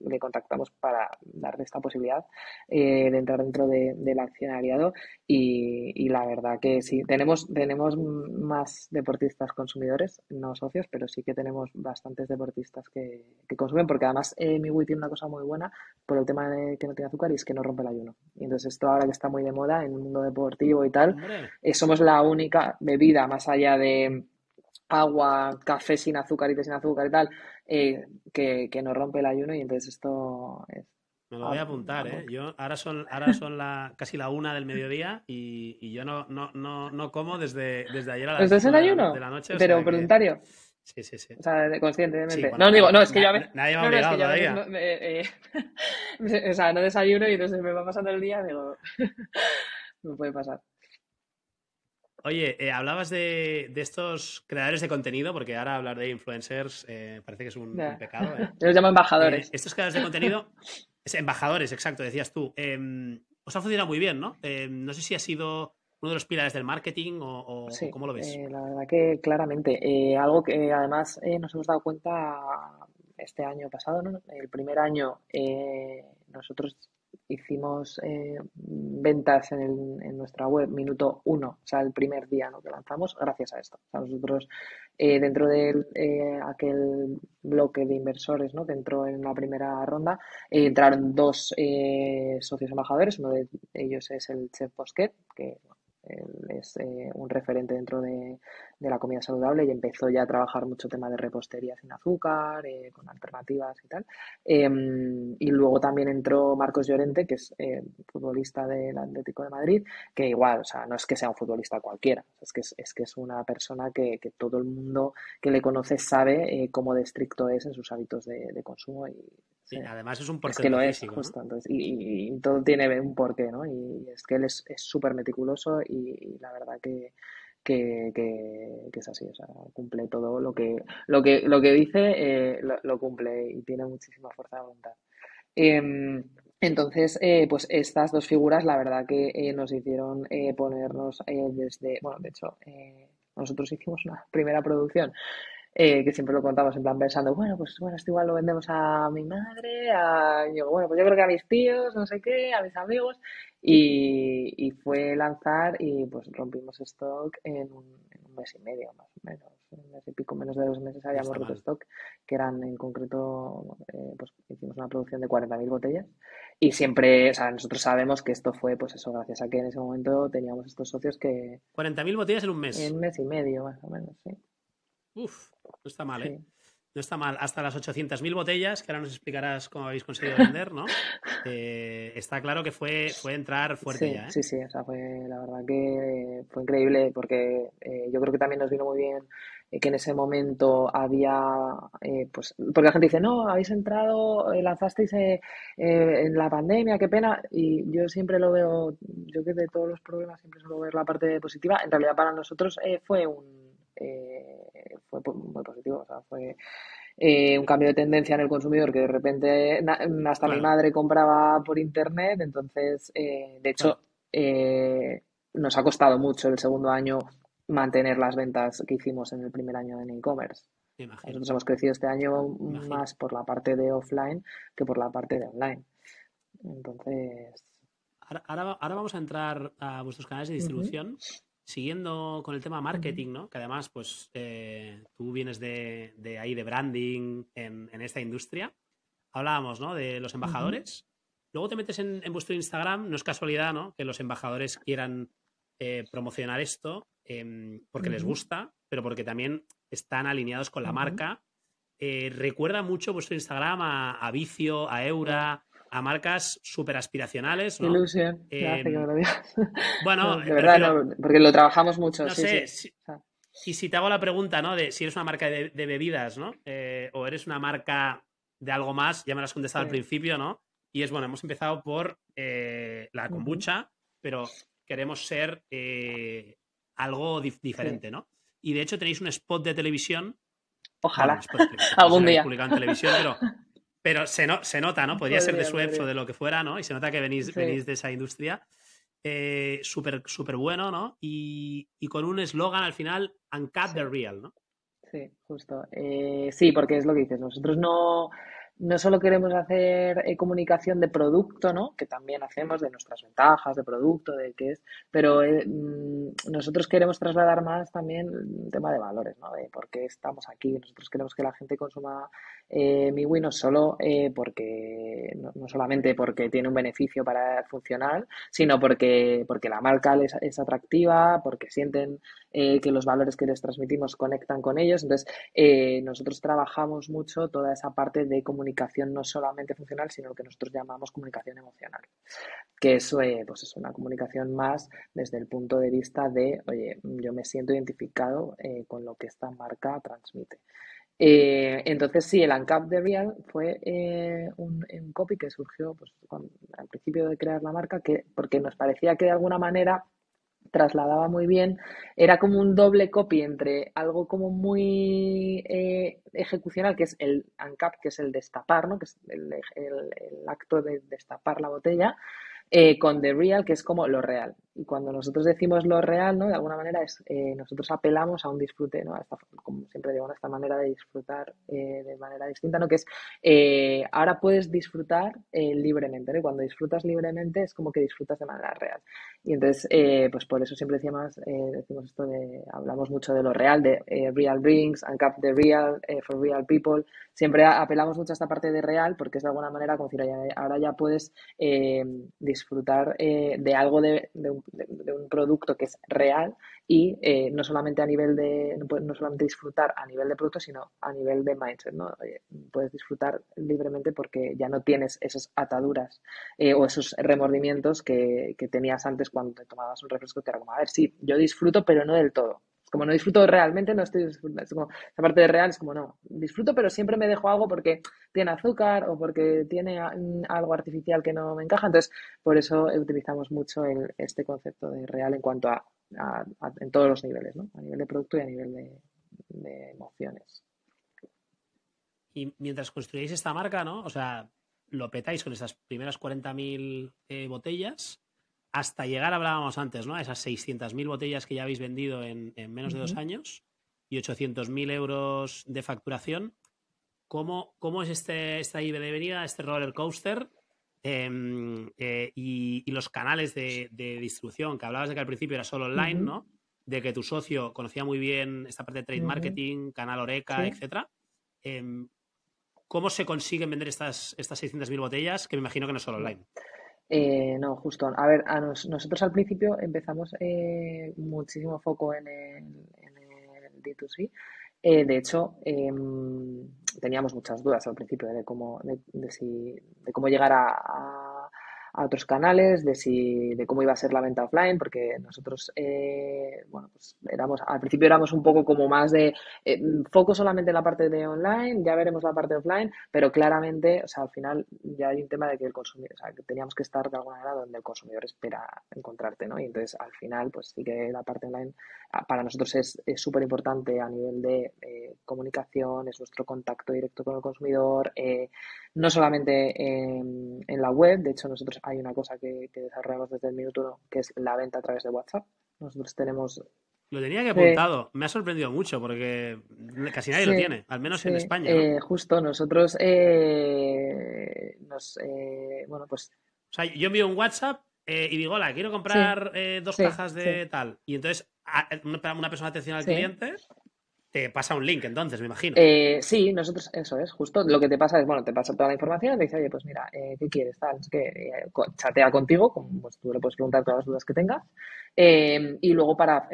B: le contactamos para darle esta posibilidad eh, de entrar dentro del accionariado y, la verdad que sí, tenemos, tenemos más deportistas consumidores, no socios, pero sí que tenemos bastantes deportistas que, consumen porque además eh, mi Wii tiene una cosa muy buena por el tema de que no tiene azúcar y es que no rompe el ayuno. Y entonces esto ahora que está muy de moda en el mundo deportivo y tal, eh, somos la única bebida más allá de agua, café sin azúcar y té sin azúcar y tal, eh, que, que nos rompe el ayuno y entonces esto es...
A: Me lo voy a apuntar, ¿eh? Yo, ahora son, ahora son la, casi la una del mediodía y, y yo no, no, no, no como desde, desde ayer a las
B: ¿Desde de la noche.
A: Pero
B: voluntario.
A: Sí, sí, sí.
B: O sea, conscientemente. no, digo, no, es que yo a veces.
A: Nadie me ha obligado
B: no,
A: es que
B: todavía. Eh, eh, o sea, no desayuno y entonces me va pasando el día, digo. me puede pasar.
A: Oye, eh, hablabas de, de, estos creadores de contenido, porque ahora hablar de influencers parece que es un, pecado.
B: Los llamo embajadores.
A: estos creadores de contenido, embajadores, exacto, decías tú. Em, os ha funcionado muy bien, ¿no? Em, no sé si ha sido uno de los pilares del marketing o, cómo lo ves?
B: Eh, la verdad que claramente. Eh, algo que además eh, nos hemos dado cuenta este año pasado, ¿no? El primer año nosotros hicimos ventas en, nuestra web minuto uno, o sea, el primer día ¿no? que lanzamos, gracias a esto. O sea, nosotros dentro de aquel bloque de inversores ¿no? que entró en la primera ronda, entraron dos socios embajadores, uno de ellos es el chef Bosquet, que es eh, un referente dentro de, la comida saludable y empezó ya a trabajar mucho tema de repostería sin azúcar, eh, con alternativas y tal. Em, y luego también entró Marcos Llorente, que es eh, futbolista del Atlético de Madrid, que igual, o sea, no es que sea un futbolista cualquiera, es que es, que es una persona que, todo el mundo que le conoce sabe cómo de estricto es en sus hábitos de, consumo y
A: además es un porqué.
B: Es que lo es, justo. y, todo tiene un porqué, ¿no? Y es que él es súper meticuloso y, la verdad que, que, es así, o sea, cumple todo lo que, lo que, lo que dice, eh, lo, cumple y tiene muchísima fuerza de voluntad. Em, entonces, eh, pues estas dos figuras, la verdad que eh, nos hicieron ponernos desde, bueno, de hecho, nosotros hicimos una primera producción eh, que siempre lo contamos en plan pensando, bueno, pues bueno, esto igual lo vendemos a mi madre, a, yo, bueno, pues yo creo que a mis tíos, no sé qué, a mis amigos, y, y fue lanzar y pues rompimos stock en un, mes y medio más o menos, un mes y pico, menos de dos meses habíamos roto stock, que eran en concreto, eh, pues hicimos una producción de 40.000 botellas y siempre, o sea, nosotros sabemos que esto fue pues eso, gracias a que en ese momento teníamos estos socios que...
A: 40.000 botellas en un mes.
B: En un mes y medio más o menos, sí.
A: Uf, no está mal, ¿eh? No está mal. Hasta las 800.000 botellas, que ahora nos explicarás cómo habéis conseguido vender, ¿no? Eh, está claro que fue, fue entrar fuerte ya, ¿eh?
B: Sí, sí, o sea, fue, la verdad que fue increíble porque eh, yo creo que también nos vino muy bien eh, que en ese momento había, pues, porque la gente dice, no, habéis entrado, lanzasteis en la pandemia, qué pena, y yo siempre lo veo, yo que de todos los problemas siempre suelo ver la parte positiva, en realidad para nosotros fue un eh, fue muy positivo. O sea, fue eh, un cambio de tendencia en el consumidor que de repente hasta mi madre compraba por internet. Entonces, eh, de hecho, nos ha costado mucho el segundo año mantener las ventas que hicimos en el primer año en e-commerce. Nosotros hemos crecido este año más por la parte de offline que por la parte de online. Entonces.
A: Ahora, ahora, vamos a entrar a vuestros canales de distribución siguiendo con el tema marketing, ¿no? Que además, pues, eh, tú vienes de, ahí, de branding en, esta industria. Hablábamos, ¿no? De los embajadores. Luego te metes en, vuestro Instagram. No es casualidad, ¿no? Que los embajadores quieran eh, promocionar esto em, porque les gusta, pero porque también están alineados con la marca. Eh, recuerda mucho vuestro Instagram a, a Vicio, a Eura, a marcas súper aspiracionales. ¿no?
B: Ilusión, eh, que lo
A: Bueno,
B: de verdad, porque lo trabajamos mucho.
A: No sé, y si te hago la pregunta, ¿no? De si eres una marca de, bebidas, ¿no? Eh, o eres una marca de algo más, ya me lo has contestado al principio, ¿no? Y es bueno, hemos empezado por eh, la kombucha, pero queremos ser algo diferente, ¿no? Y de hecho tenéis un spot de televisión.
B: Ojalá. Algún día.
A: Publicado en televisión, pero Pero se, se nota, ¿no? Podría ser de Suez o de lo que fuera, ¿no? Y se nota que venís, venís de esa industria. Eh, súper super bueno, ¿no? Y, con un eslogan al final, Uncut the Real, ¿no?
B: Sí, justo. Eh, sí, porque es lo que dices. Nosotros no, no solo queremos hacer eh, comunicación de producto, ¿no? Que también hacemos de nuestras ventajas de producto, de qué es, pero eh, mm, nosotros queremos trasladar más también el tema de valores, ¿no? De por qué estamos aquí. Nosotros queremos que la gente consuma eh, no solo eh, porque, no, solamente porque tiene un beneficio para funcionar, sino porque, porque la marca les, es atractiva, porque sienten que los valores que les transmitimos conectan con ellos. Entonces, nosotros trabajamos mucho toda esa parte de comunicación comunicación no solamente funcional, sino lo que nosotros llamamos comunicación emocional, que eso eh, pues es una comunicación más desde el punto de vista de, oye, yo me siento identificado eh, con lo que esta marca transmite. Eh, entonces, sí, el ANCAP de Real fue un, un, copy que surgió pues, al principio de crear la marca, que, porque nos parecía que de alguna manera trasladaba muy bien, era como un doble copy entre algo como muy eh, ejecucional, que es el ANCAP, que es el destapar, ¿no? que es el, el acto de destapar la botella, eh, con The Real, que es como lo real. Y cuando nosotros decimos lo real, ¿no? De alguna manera es, eh, nosotros apelamos a un disfrute, ¿no? como siempre digo, a esta manera de disfrutar eh, de manera distinta, ¿no? Que es, ahora puedes disfrutar libremente, ¿no? Y cuando disfrutas libremente es como que disfrutas de manera real. Y entonces, pues por eso siempre decimos, decimos esto de, hablamos mucho de lo real, de Real Drinks, Uncap the Real, for Real People. Siempre apelamos mucho a esta parte de real porque es de alguna manera como decir, ahora ya puedes disfrutar disfrutar eh, de algo de, un, producto que es real y eh, no solamente a nivel de, no, solamente disfrutar a nivel de producto, sino a nivel de mindset, ¿no? puedes disfrutar libremente porque ya no tienes esas ataduras eh, o esos remordimientos que, que tenías antes cuando te tomabas un refresco que era como, a ver, sí, yo disfruto, pero no del todo como no disfruto realmente, no estoy disfrutando. Es como, esa parte de real es como, no, disfruto, pero siempre me dejo algo porque tiene azúcar o porque tiene algo artificial que no me encaja. Entonces, por eso utilizamos mucho el, este concepto de real en cuanto a, en todos los niveles, ¿no? A nivel de producto y a nivel de, emociones.
A: Y mientras construyéis esta marca, ¿no? O sea, lo petáis con esas primeras 40.000 eh, botellas hasta llegar, hablábamos antes, ¿no? A esas 600.000 botellas que ya habéis vendido en, menos de dos años y 800.000 euros de facturación. ¿Cómo, cómo es este, esta IB de venida, este roller coaster em, eh, y, los canales de, distribución? Que hablabas de que al principio era solo online, ¿no? De que tu socio conocía muy bien esta parte de trade marketing, canal Oreca, etcétera. Em, ¿Cómo se consiguen vender estas, estas 600.000 botellas? Que me imagino que no es solo online.
B: Eh, no, justo. A ver, a nosotros al principio empezamos eh, muchísimo foco en el, en el D2C. Eh, de hecho, em, teníamos muchas dudas al principio de cómo, de, si, de cómo llegar a otros canales, de, si, de cómo iba a ser la venta offline, porque nosotros, eh, bueno, pues éramos, al principio éramos un poco como más de eh, foco solamente en la parte de online, ya veremos la parte offline, pero claramente, o sea, al final ya hay un tema de que el consumidor, o sea, que teníamos que estar de alguna manera donde el consumidor espera encontrarte, ¿no? Y entonces, al final, pues sí que la parte online ah, para nosotros es súper importante a nivel de eh, comunicación, es nuestro contacto directo con el consumidor, no solamente en, en la web, de hecho nosotros hay una cosa que, desarrollamos desde el minuto uno, que es la venta a través de WhatsApp. Nosotros tenemos...
A: Lo tenía que apuntado. Me ha sorprendido mucho porque casi nadie lo tiene, al menos en España.
B: Eh, justo, nosotros eh, nos... Eh, bueno, pues...
A: O sea, yo envío un WhatsApp y digo, hola, quiero comprar dos cajas de tal. Y entonces una, persona atención al cliente te pasa un link entonces, me imagino.
B: Eh, sí, nosotros, eso es, justo lo que te pasa es, bueno, te pasa toda la información te dice, oye, pues mira, eh, ¿qué quieres? Tal, es que eh, chatea contigo, pues tú le puedes preguntar todas las dudas que tengas. y luego para,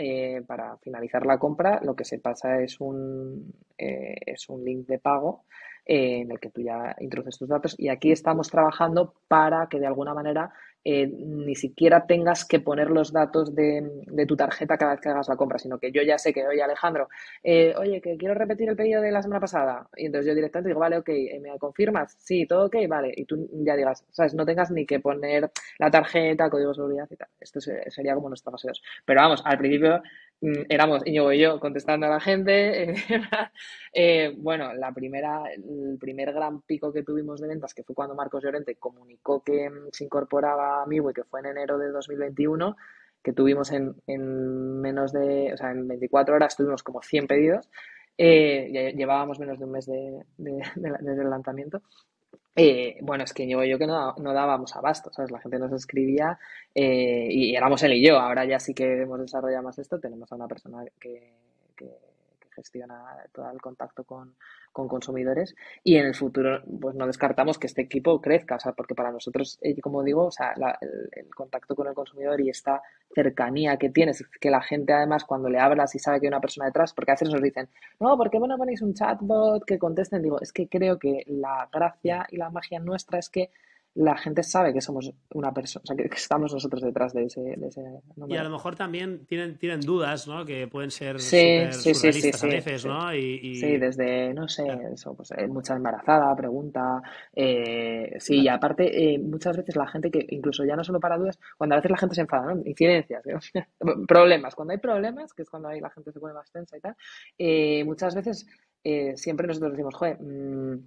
B: para finalizar la compra, lo que se pasa es un, es un link de pago en el que tú ya introduces tus datos y aquí estamos trabajando para que de alguna manera eh, ni siquiera tengas que poner los datos de, tu tarjeta cada vez que hagas la compra, sino que yo ya sé que, oye Alejandro, eh, oye, que quiero repetir el pedido de la semana pasada. Y entonces yo directamente digo, vale, ok, eh, ¿me confirmas? Sí, todo ok, vale. Y tú ya digas, ¿sabes? No tengas ni que poner la tarjeta, código de seguridad y tal. Esto sería como nuestra fase Pero vamos, al principio éramos Íñigo y yo contestando a la gente. bueno, la primera, el primer gran pico que tuvimos de ventas, que fue cuando Marcos Llorente comunicó que mm, se incorporaba a que fue en enero de 2021, que tuvimos en, menos de, o sea, en 24 horas tuvimos como 100 pedidos. Eh, llevábamos menos de un mes de, desde el lanzamiento. Eh, bueno, es que yo, yo que no, no, dábamos abasto, ¿sabes? La gente nos escribía eh, y éramos él y yo. Ahora ya sí que hemos desarrollado más esto. Tenemos a una persona que, gestiona todo el contacto con, consumidores y en el futuro pues no descartamos que este equipo crezca, o sea, porque para nosotros, eh, como digo, o sea, el, contacto con el consumidor y esta cercanía que tienes, que la gente además cuando le hablas y sabe que hay una persona detrás, porque a veces nos dicen, no, ¿por qué no ponéis un chatbot que contesten? Digo, es que creo que la gracia y la magia nuestra es que la gente sabe que somos una persona, o sea, que, estamos nosotros detrás de ese, de ese
A: Y a lo mejor también tienen, tienen dudas, ¿no? Que pueden ser
B: sí, sí, sí, sí,
A: a veces, ¿no? Y,
B: Sí, desde, no sé, eso, pues eh, mucha embarazada, pregunta. Eh, sí, y aparte, eh, muchas veces la gente que, incluso ya no solo para dudas, cuando a veces la gente se enfada, ¿no? Incidencias, problemas. Cuando hay problemas, que es cuando ahí la gente se pone más tensa y tal, muchas veces siempre nosotros decimos, joder, mmm,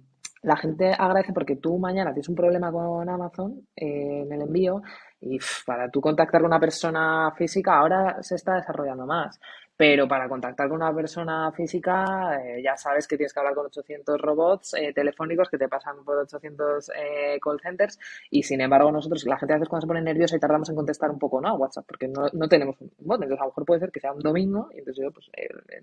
B: la gente agradece porque tú mañana tienes un problema con Amazon eh, en el envío y para tú contactar con una persona física ahora se está desarrollando más. Pero para contactar con una persona física, eh, ya sabes que tienes que hablar con 800 robots eh, telefónicos que te pasan por 800 eh, call centers. Y sin embargo, nosotros, la gente a veces cuando se pone nerviosa y tardamos en contestar un poco, ¿no? A WhatsApp, porque no, no tenemos un bot. Entonces, a lo mejor puede ser que sea un domingo y entonces yo, pues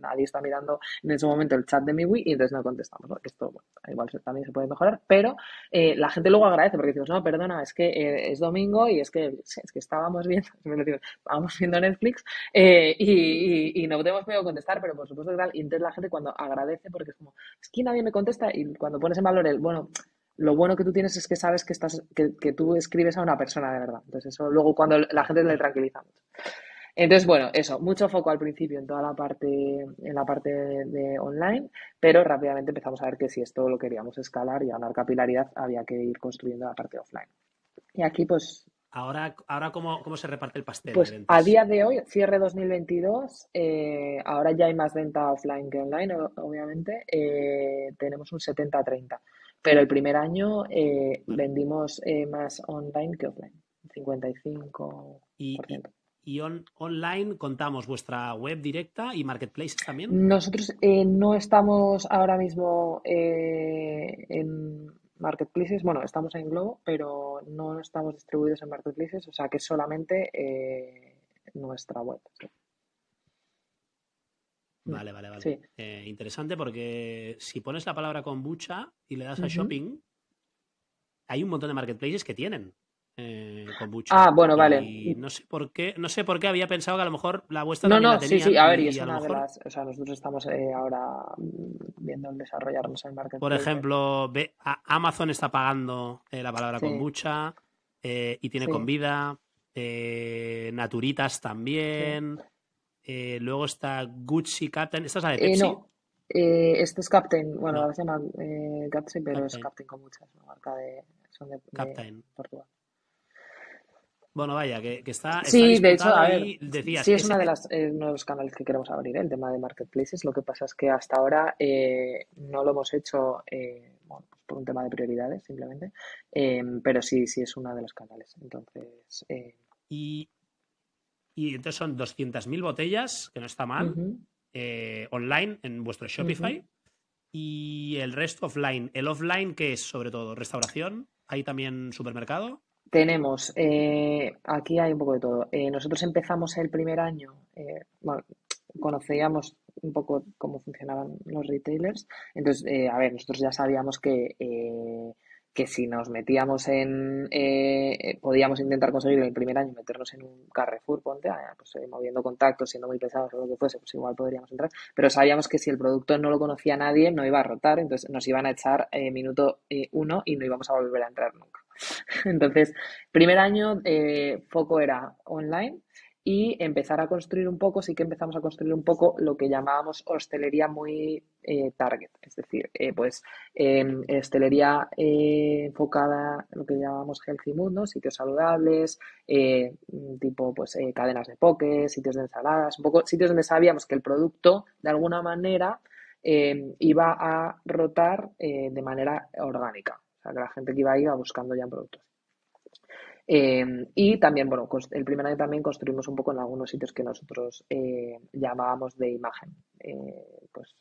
B: nadie está mirando en ese momento el chat de mi Wii y entonces no contestamos, ¿no? Esto, bueno, igual también se puede mejorar. Pero la gente luego agradece porque decimos, no, perdona, es que es domingo y es que, es que estábamos viendo, estábamos viendo Netflix y y no te hemos podido contestar, pero por supuesto que tal. Y entonces la gente cuando agradece, porque es como, es que nadie me contesta, y cuando pones en valor el, bueno, lo bueno que tú tienes es que sabes que estás, que tú escribes a una persona de verdad. Entonces eso luego cuando la gente le tranquiliza mucho. Entonces, bueno, eso, mucho foco al principio en toda la parte, en la parte de, online, pero rápidamente empezamos a ver que si esto lo queríamos escalar y ganar capilaridad, había que ir construyendo la parte offline. Y aquí, pues,
A: Ahora, ahora ¿cómo, ¿cómo, se reparte el pastel?
B: Pues a día de hoy, cierre 2022, eh, ahora ya hay más venta offline que online, obviamente. Eh, tenemos un 70-30, pero el primer año eh, vendimos más online que offline, 55%.
A: ¿Y, y online contamos vuestra web directa y marketplaces también?
B: Nosotros no estamos ahora mismo en marketplaces, bueno, estamos en Globo, pero no estamos distribuidos en marketplaces, o sea que es solamente eh, nuestra web.
A: Vale, vale, vale. Eh, interesante porque si pones la palabra kombucha y le das a shopping, hay un montón de marketplaces que tienen eh,
B: Ah, bueno, vale.
A: no sé por qué, no sé por qué había pensado que a lo mejor la vuestra
B: no, no,
A: la
B: sí, sí, a ver, y, es una de las, o sea, nosotros estamos eh, ahora viendo el desarrollarnos en marketing.
A: Por ejemplo, ve, Amazon está pagando eh, la palabra kombucha eh, y tiene con vida, Naturitas también, luego está Gucci Captain, ¿esta es la de Pepsi?
B: no. este es Captain, bueno, ahora se llama Gucci, pero es Captain con muchas, una marca de, son de,
A: Captain.
B: Portugal.
A: Bueno, vaya, que, está.
B: Sí, de hecho, a ver, sí es una de las, eh, uno de los canales que queremos abrir, el tema de marketplaces. Lo que pasa es que hasta ahora eh, no lo hemos hecho eh, bueno, pues por un tema de prioridades, simplemente. pero sí, sí es uno de los canales. Entonces.
A: Y, y entonces son 200.000 botellas, que no está mal, online en vuestro Shopify. Y el resto offline. ¿El offline qué es, sobre todo? ¿Restauración? ¿Hay también supermercado?
B: Tenemos, eh, aquí hay un poco de todo. Eh, nosotros empezamos el primer año, eh, bueno, conocíamos un poco cómo funcionaban los retailers. Entonces, a ver, nosotros ya sabíamos que, que si nos metíamos en, podíamos intentar conseguir el primer año meternos en un Carrefour, ponte, ah, pues moviendo contactos, siendo muy pesados o lo que fuese, pues igual podríamos entrar. Pero sabíamos que si el producto no lo conocía nadie, no iba a rotar, entonces nos iban a echar minuto uno y no íbamos a volver a entrar nunca. Entonces, primer año, eh, foco era online y empezar a construir un poco, sí que empezamos a construir un poco lo que llamábamos hostelería muy eh, target, es decir, eh, pues em, hostelería enfocada en lo que llamamos healthy mood, sitios saludables, tipo pues cadenas de poke, sitios de ensaladas, un poco sitios donde sabíamos que el producto de alguna manera em, iba a rotar de manera orgánica que la gente que iba ahí iba buscando ya productos. Eh, y también, bueno, el primer año también construimos un poco en algunos sitios que nosotros eh, llamábamos de imagen. Eh, pues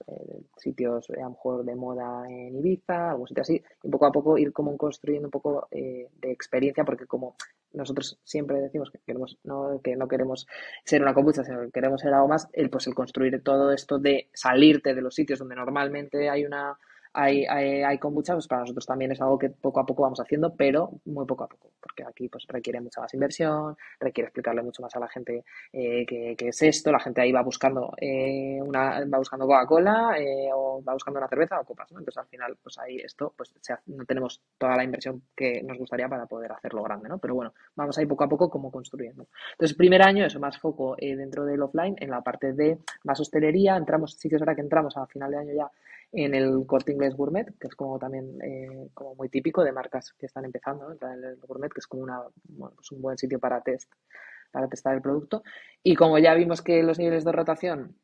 B: sitios a lo mejor de moda en Ibiza, algún sitio así, y poco a poco ir como construyendo un poco de experiencia, porque como nosotros siempre decimos que queremos, no, que no queremos ser una kombucha, sino que queremos ser algo más, el, pues el construir todo esto de salirte de los sitios donde normalmente hay una hay, hay, hay kombucha, pues para nosotros también es algo que poco a poco vamos haciendo, pero muy poco a poco, porque aquí pues requiere mucha más inversión, requiere explicarle mucho más a la gente eh, qué, es esto, la gente ahí va buscando eh, una, va buscando Coca-Cola eh, o va buscando una cerveza o copas, ¿no? Entonces al final, pues ahí esto, pues no tenemos toda la inversión que nos gustaría para poder hacerlo grande, ¿no? Pero bueno, vamos ahí poco a poco como construyendo. Entonces, primer año, eso, más foco dentro del offline, en la parte de más hostelería, entramos, sí que es verdad que entramos a final de año ya en el corte inglés gourmet, que es como también eh, como muy típico de marcas que están empezando, en el gourmet, que es como una, pues un buen sitio para test, para testar el producto. Y como ya vimos que los niveles de rotación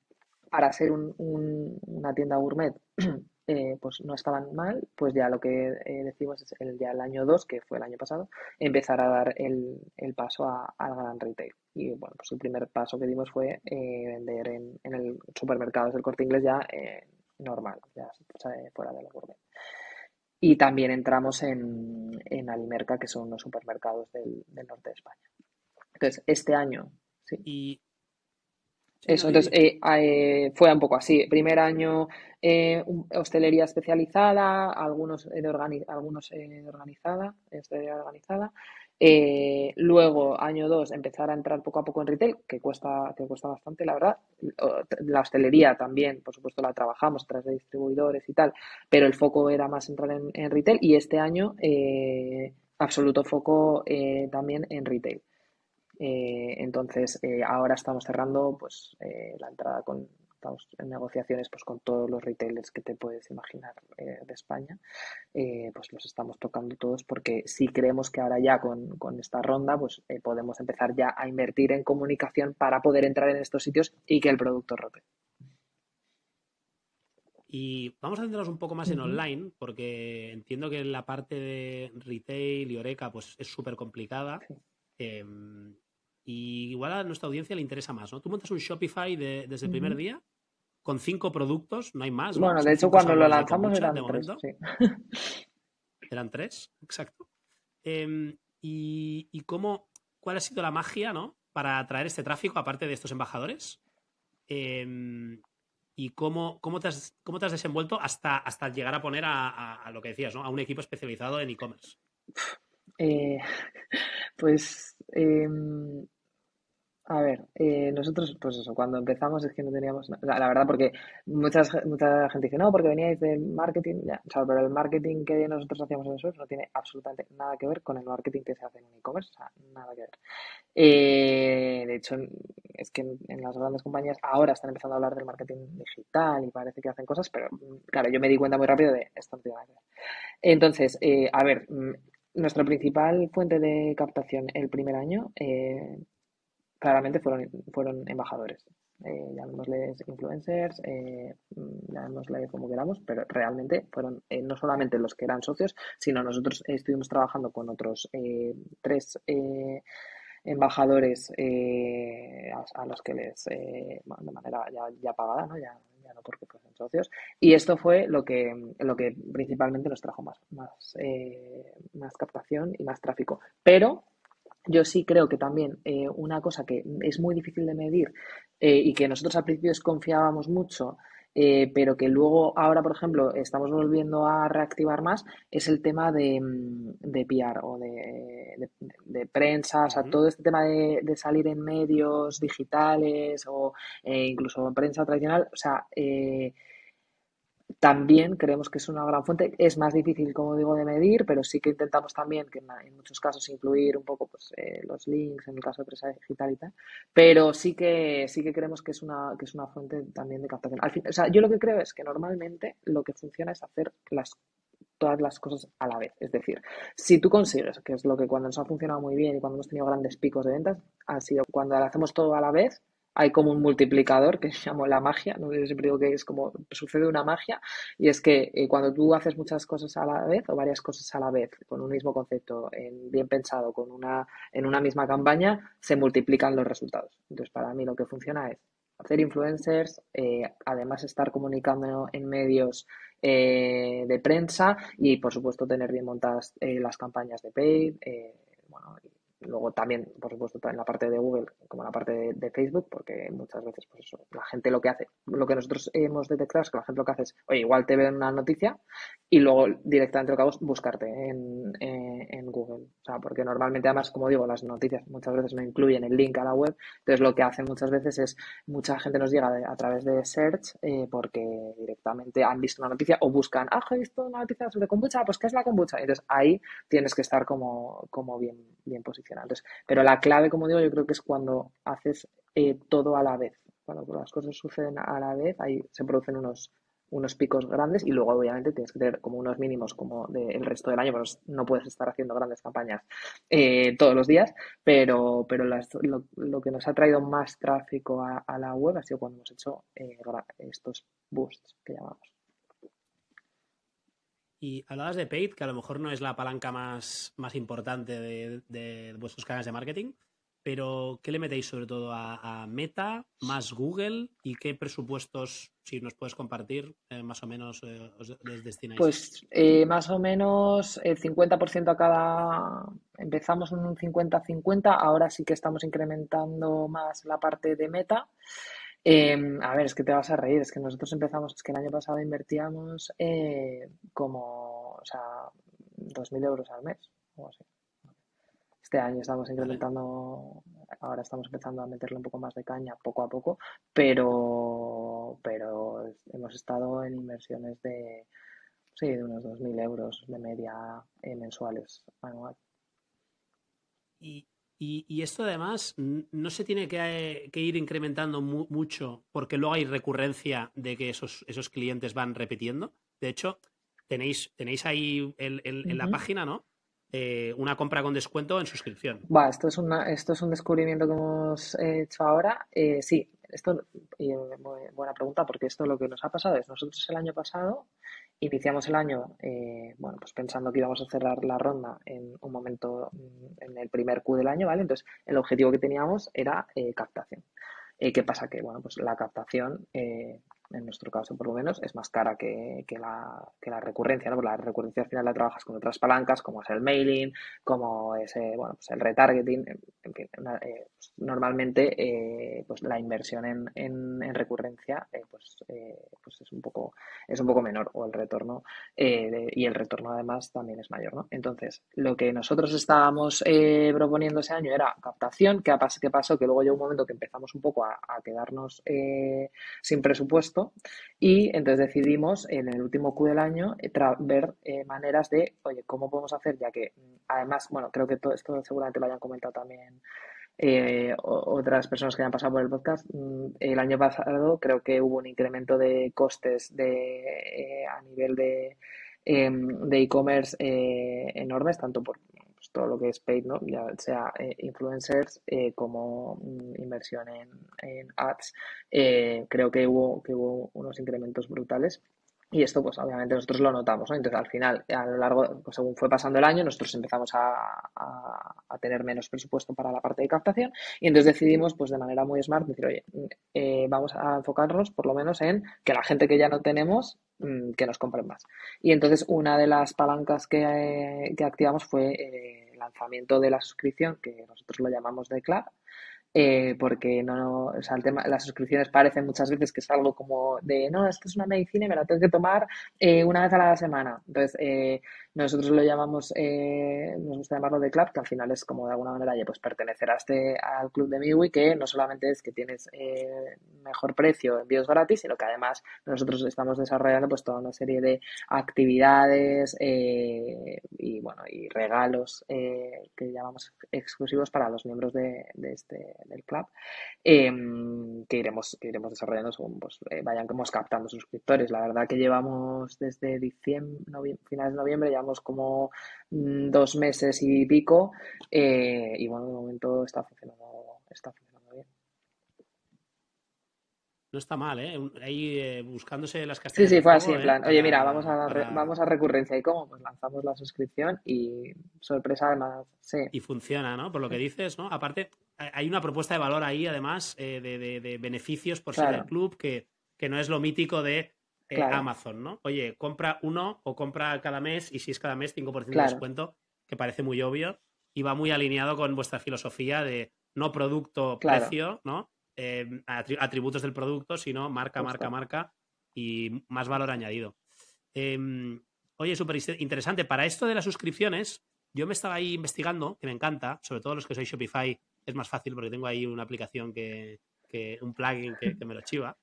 B: para ser una tienda gourmet eh, pues no estaban mal, pues ya lo que eh, decimos es el, ya el año 2, que fue el año pasado, empezar a dar el, paso al gran retail. Y bueno, pues el primer paso que dimos fue vender en, en el supermercado del corte inglés ya normal, ya fuera de la gourmet. Y también entramos en, en Alimerca, que son los supermercados del, norte de España. Entonces, este año, sí. Y eso, entonces eh, eh, fue un poco así. Primer año, eh, hostelería especializada, algunos de, algunos de organizada, hostelería organizada. Eh, luego, año 2, empezar a entrar poco a poco en retail, que cuesta, que cuesta bastante, la verdad. La hostelería también, por supuesto, la trabajamos tras de distribuidores y tal, pero el foco era más entrar en, retail y este año, eh, absoluto foco eh, también en retail. entonces, ahora estamos cerrando pues, la entrada con estamos en negociaciones pues con todos los retailers que te puedes imaginar eh, de España, eh, pues los estamos tocando todos porque sí creemos que ahora ya con, esta ronda pues eh, podemos empezar ya a invertir en comunicación para poder entrar en estos sitios y que el producto rote.
A: Y vamos a centrarnos un poco más en online, porque entiendo que la parte de retail y Oreca pues, es súper complicada. Em, y igual a nuestra audiencia le interesa más, ¿no? Tú montas un Shopify desde el primer día con cinco productos, no hay más.
B: Bueno, de hecho, cuando lo lanzamos eran tres.
A: Eran tres, exacto. Em, y, cómo, cuál ha sido la magia, ¿no? Para atraer este tráfico, aparte de estos embajadores. Em, y cómo, cómo, te has, cómo te has desenvuelto hasta, hasta llegar a poner a, lo que decías, ¿no? A un equipo especializado en e-commerce.
B: Eh, pues eh, a ver, eh, nosotros, pues eso, cuando empezamos es que no teníamos, la, verdad, porque muchas, mucha gente dice, no, porque veníais del marketing, ya, o pero el marketing que nosotros hacíamos en eso no tiene absolutamente nada que ver con el marketing que se hace en e-commerce, o sea, nada que ver. Eh, de hecho, es que en, las grandes compañías ahora están empezando a hablar del marketing digital y parece que hacen cosas, pero claro, yo me di cuenta muy rápido de esto no tiene nada que ver. Entonces, a ver, mm, nuestra principal fuente de captación el primer año claramente fueron, fueron embajadores. Eh, llamémosles influencers, eh, llamémosle como queramos, pero realmente fueron eh, no solamente los que eran socios, sino nosotros estuvimos trabajando con otros eh, tres embajadores a, los que les, de manera ya, ya pagada, ¿no? Ya, ya no porque fuesen socios, y esto fue lo que, lo que principalmente nos trajo más, más, más captación y más tráfico. Pero yo sí creo que también eh, una cosa que es muy difícil de medir eh, y que nosotros al principio desconfiábamos mucho, eh, pero que luego ahora, por ejemplo, estamos volviendo a reactivar más, es el tema de, mm, de PR o de, de, prensa, o sea, todo este tema de, salir en medios digitales o incluso en prensa tradicional, o sea, también creemos que es una gran fuente. Es más difícil, como digo, de medir, pero sí que intentamos también que en, muchos casos incluir un poco pues, eh, los links en el caso de empresa digital y tal. Pero sí que sí que creemos que es una que es una fuente también de captación. Al fin, o sea, yo lo que creo es que normalmente lo que funciona es hacer las todas las cosas a la vez. Es decir, si tú consigues, que es lo que cuando nos ha funcionado muy bien y cuando hemos tenido grandes picos de ventas, ha sido cuando lo hacemos todo a la vez, hay como un multiplicador que se llama la magia, ¿no? Yo siempre digo que es como sucede una magia y es que eh, cuando tú haces muchas cosas a la vez o varias cosas a la vez con un mismo concepto, en, bien pensado, con una, en una misma campaña, se multiplican los resultados. Entonces, para mí lo que funciona es hacer influencers, eh, además estar comunicando en medios eh, de prensa y, por supuesto, tener bien montadas las campañas de paid, bueno, luego también, por supuesto, en la parte de Google como en la parte de, Facebook, porque muchas veces, pues eso, la gente lo que hace, lo que nosotros hemos detectado es que la gente lo que hace es, oye, igual te ven una noticia y luego directamente lo que hago es buscarte en, en, Google. O sea, porque normalmente además, como digo, las noticias muchas veces no incluyen el link a la web, entonces lo que hacen muchas veces es, mucha gente nos llega a través de search eh, porque directamente han visto una noticia o buscan, ah, he visto una noticia sobre kombucha, pues ¿qué es la kombucha? Entonces ahí tienes que estar como, como bien, bien posicionado. pero la clave, como digo, yo creo que es cuando haces eh, todo a la vez. Cuando las cosas suceden a la vez, ahí se producen unos, unos picos grandes y luego obviamente tienes que tener como unos mínimos como del resto del año, pues no puedes estar haciendo grandes campañas eh, todos los días, pero, pero lo, que nos ha traído más tráfico a, la web ha sido cuando hemos hecho eh, estos boosts que llamamos.
A: Y hablabas de paid, que a lo mejor no es la palanca más, más importante de, vuestros canales de marketing, pero ¿qué le metéis sobre todo a, Meta, más Google y qué presupuestos, si nos puedes compartir, eh, más o menos eh, os les destináis?
B: Pues eh, más o menos el 50% a cada... Empezamos en un 50-50, ahora sí que estamos incrementando más la parte de Meta. Em, a ver, es que te vas a reír, es que nosotros empezamos, es que el año pasado invertíamos eh, como, o sea, 2.000 euros al mes o así. Este año estamos incrementando, ahora estamos empezando a meterle un poco más de caña poco a poco, pero, pero hemos estado en inversiones de, sí, de unos 2.000 euros de media eh, mensuales anual.
A: Y, y, esto además no se tiene que, ir incrementando mucho porque luego hay recurrencia de que esos, esos clientes van repitiendo. De hecho, tenéis, tenéis ahí en la página, ¿no? Eh, una compra con descuento en suscripción.
B: Va, esto es, una, esto es un descubrimiento que hemos hecho ahora. Eh, sí, esto, y buena pregunta, porque esto lo que nos ha pasado es, nosotros el año pasado iniciamos el año, eh, bueno, pues pensando que íbamos a cerrar la ronda en un momento, mm, en el primer Q del año, ¿vale? Entonces, el objetivo que teníamos era eh, captación. Eh, ¿Qué pasa? Que, bueno, pues la captación en nuestro caso por lo menos, es más cara que, la, que la, recurrencia, ¿no? Porque la recurrencia al final la trabajas con otras palancas, como es el mailing, como es eh, bueno, pues el retargeting, en fin, eh, pues normalmente eh, pues la inversión en, en, recurrencia pues, pues es un poco es un poco menor o el retorno y el retorno además también es mayor, ¿no? Entonces, lo que nosotros estábamos proponiendo ese año era captación, ¿qué, qué pasó? Que luego llegó un momento que empezamos un poco a, a quedarnos sin presupuesto y entonces decidimos en el último Q del año eh, ver eh, maneras de, oye, ¿cómo podemos hacer? Ya que mm, además, bueno, creo que todo esto seguramente lo hayan comentado también eh, otras personas que hayan pasado por el podcast. Mm, el año pasado creo que hubo un incremento de costes de, a nivel de em, de e-commerce enormes, tanto por todo lo que es paid, ¿no? ya sea eh, influencers eh, como mm, inversión en, en ads, eh, creo que hubo, que hubo unos incrementos brutales. Y esto, pues obviamente nosotros lo notamos, ¿no? Entonces, al final, a lo largo, pues, según fue pasando el año, nosotros empezamos a, a, tener menos presupuesto para la parte de captación y entonces decidimos, pues de manera muy smart, decir, oye, vamos a enfocarnos por lo menos en que la gente que ya no tenemos Mm, que nos compren más. Y entonces una de las palancas que, que activamos fue eh, el lanzamiento de la suscripción, que nosotros lo llamamos de Club, eh, porque no, o sea, el tema, las suscripciones parecen muchas veces que es algo como de, no, esto es una medicina y me la tengo que tomar eh, una vez a la semana. Entonces, eh, nosotros lo llamamos, eh, nos gusta llamarlo de club, que al final es como de alguna manera, ya pues pertenecer a este, al club de Miwi, que no solamente es que tienes eh, mejor precio, envíos gratis, sino que además nosotros estamos desarrollando pues toda una serie de actividades eh, y bueno, y regalos que llamamos exclusivos para los miembros de, este, del club, em, que iremos, que iremos desarrollando según pues, vayan como captando suscriptores. La verdad que llevamos desde diciembre, finales de noviembre, ya como mm, dos meses y pico eh, y bueno, de momento está funcionando, está funcionando bien.
A: No está mal, ¿eh? Ahí eh, buscándose las castañas.
B: Sí, sí, fue así, en ¿eh? plan, oye, mira, vamos a, vamos a recurrencia. ¿Y cómo? Pues lanzamos la suscripción y sorpresa además, sí.
A: Y funciona, ¿no? Por lo que dices, ¿no? Aparte, hay una propuesta de valor ahí, además, de, beneficios por ser el club, que, que no es lo mítico de eh, Amazon, ¿no? Oye, compra uno o compra cada mes y si es cada mes 5% de descuento, que parece muy obvio. y va muy alineado con vuestra filosofía de no producto, precio, ¿no? Eh, atributos del producto, sino marca, marca, marca y más valor añadido. Em, oye, súper interesante. Para esto de las suscripciones, yo me estaba ahí investigando, que me encanta, sobre todo los que soy Shopify, es más fácil porque tengo ahí una aplicación que, un plugin que, me lo chiva.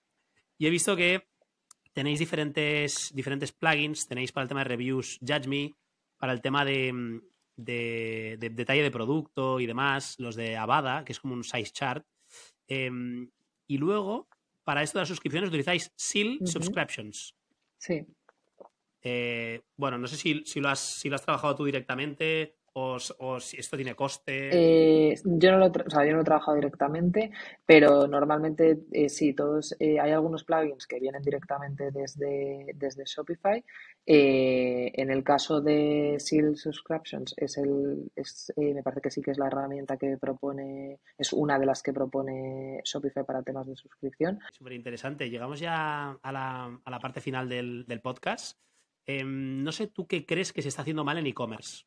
A: Y he visto que tenéis diferentes, diferentes plugins, tenéis para el tema de reviews Judge Me, para el tema de, de, detalle de producto y demás, los de Avada, que es como un size chart. Em, y luego, para esto de las suscripciones, utilizáis SEAL Subscriptions.
B: Sí.
A: Eh, bueno, no sé si, si, lo has, si lo has trabajado tú directamente o, si esto tiene coste?
B: Eh, yo, no lo, o sea, yo no he trabajado directamente, pero normalmente eh, sí, todos, eh, hay algunos plugins que vienen directamente desde, desde Shopify. en el caso de Seal Subscriptions, es el, es, me parece que sí que es la herramienta que propone, es una de las que propone Shopify para temas de suscripción.
A: Súper interesante. Llegamos ya a la, a la parte final del, del podcast. Em, no sé, ¿tú qué crees que se está haciendo mal en e-commerce?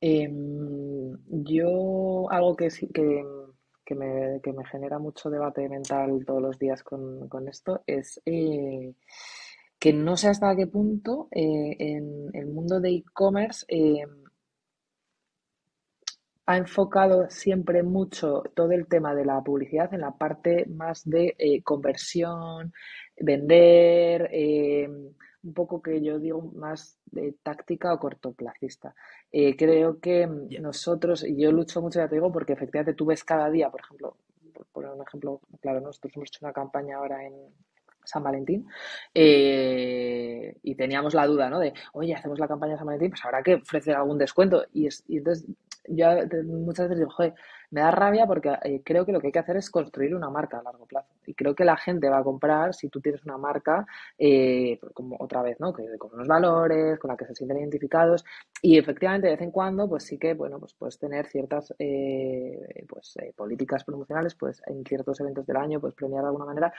B: Em, yo, algo que, que, que, me, que me genera mucho debate mental todos los días con, con esto es eh, que no sé hasta qué punto eh, en el mundo de e-commerce em, ha enfocado siempre mucho todo el tema de la publicidad en la parte más de eh, conversión, vender, em, un poco que yo digo más de táctica o cortoplacista. Eh, creo que nosotros, y yo lucho mucho, ya te digo, porque efectivamente tú ves cada día, por ejemplo, por poner un ejemplo, claro, nosotros hemos hecho una campaña ahora en San Valentín eh, y teníamos la duda, ¿no? De, oye, hacemos la campaña de San Valentín, pues habrá que ofrecer algún descuento. Y, y entonces yo muchas veces digo, joder, me da rabia porque eh, creo que lo que hay que hacer es construir una marca a largo plazo. Y creo que la gente va a comprar si tú tienes una marca, eh, como otra vez, ¿no? Que, con unos valores, con la que se sienten identificados. Y efectivamente, de vez en cuando, pues sí que, bueno, pues puedes tener ciertas eh, pues, políticas promocionales, pues en ciertos eventos del año, pues premiar de alguna manera,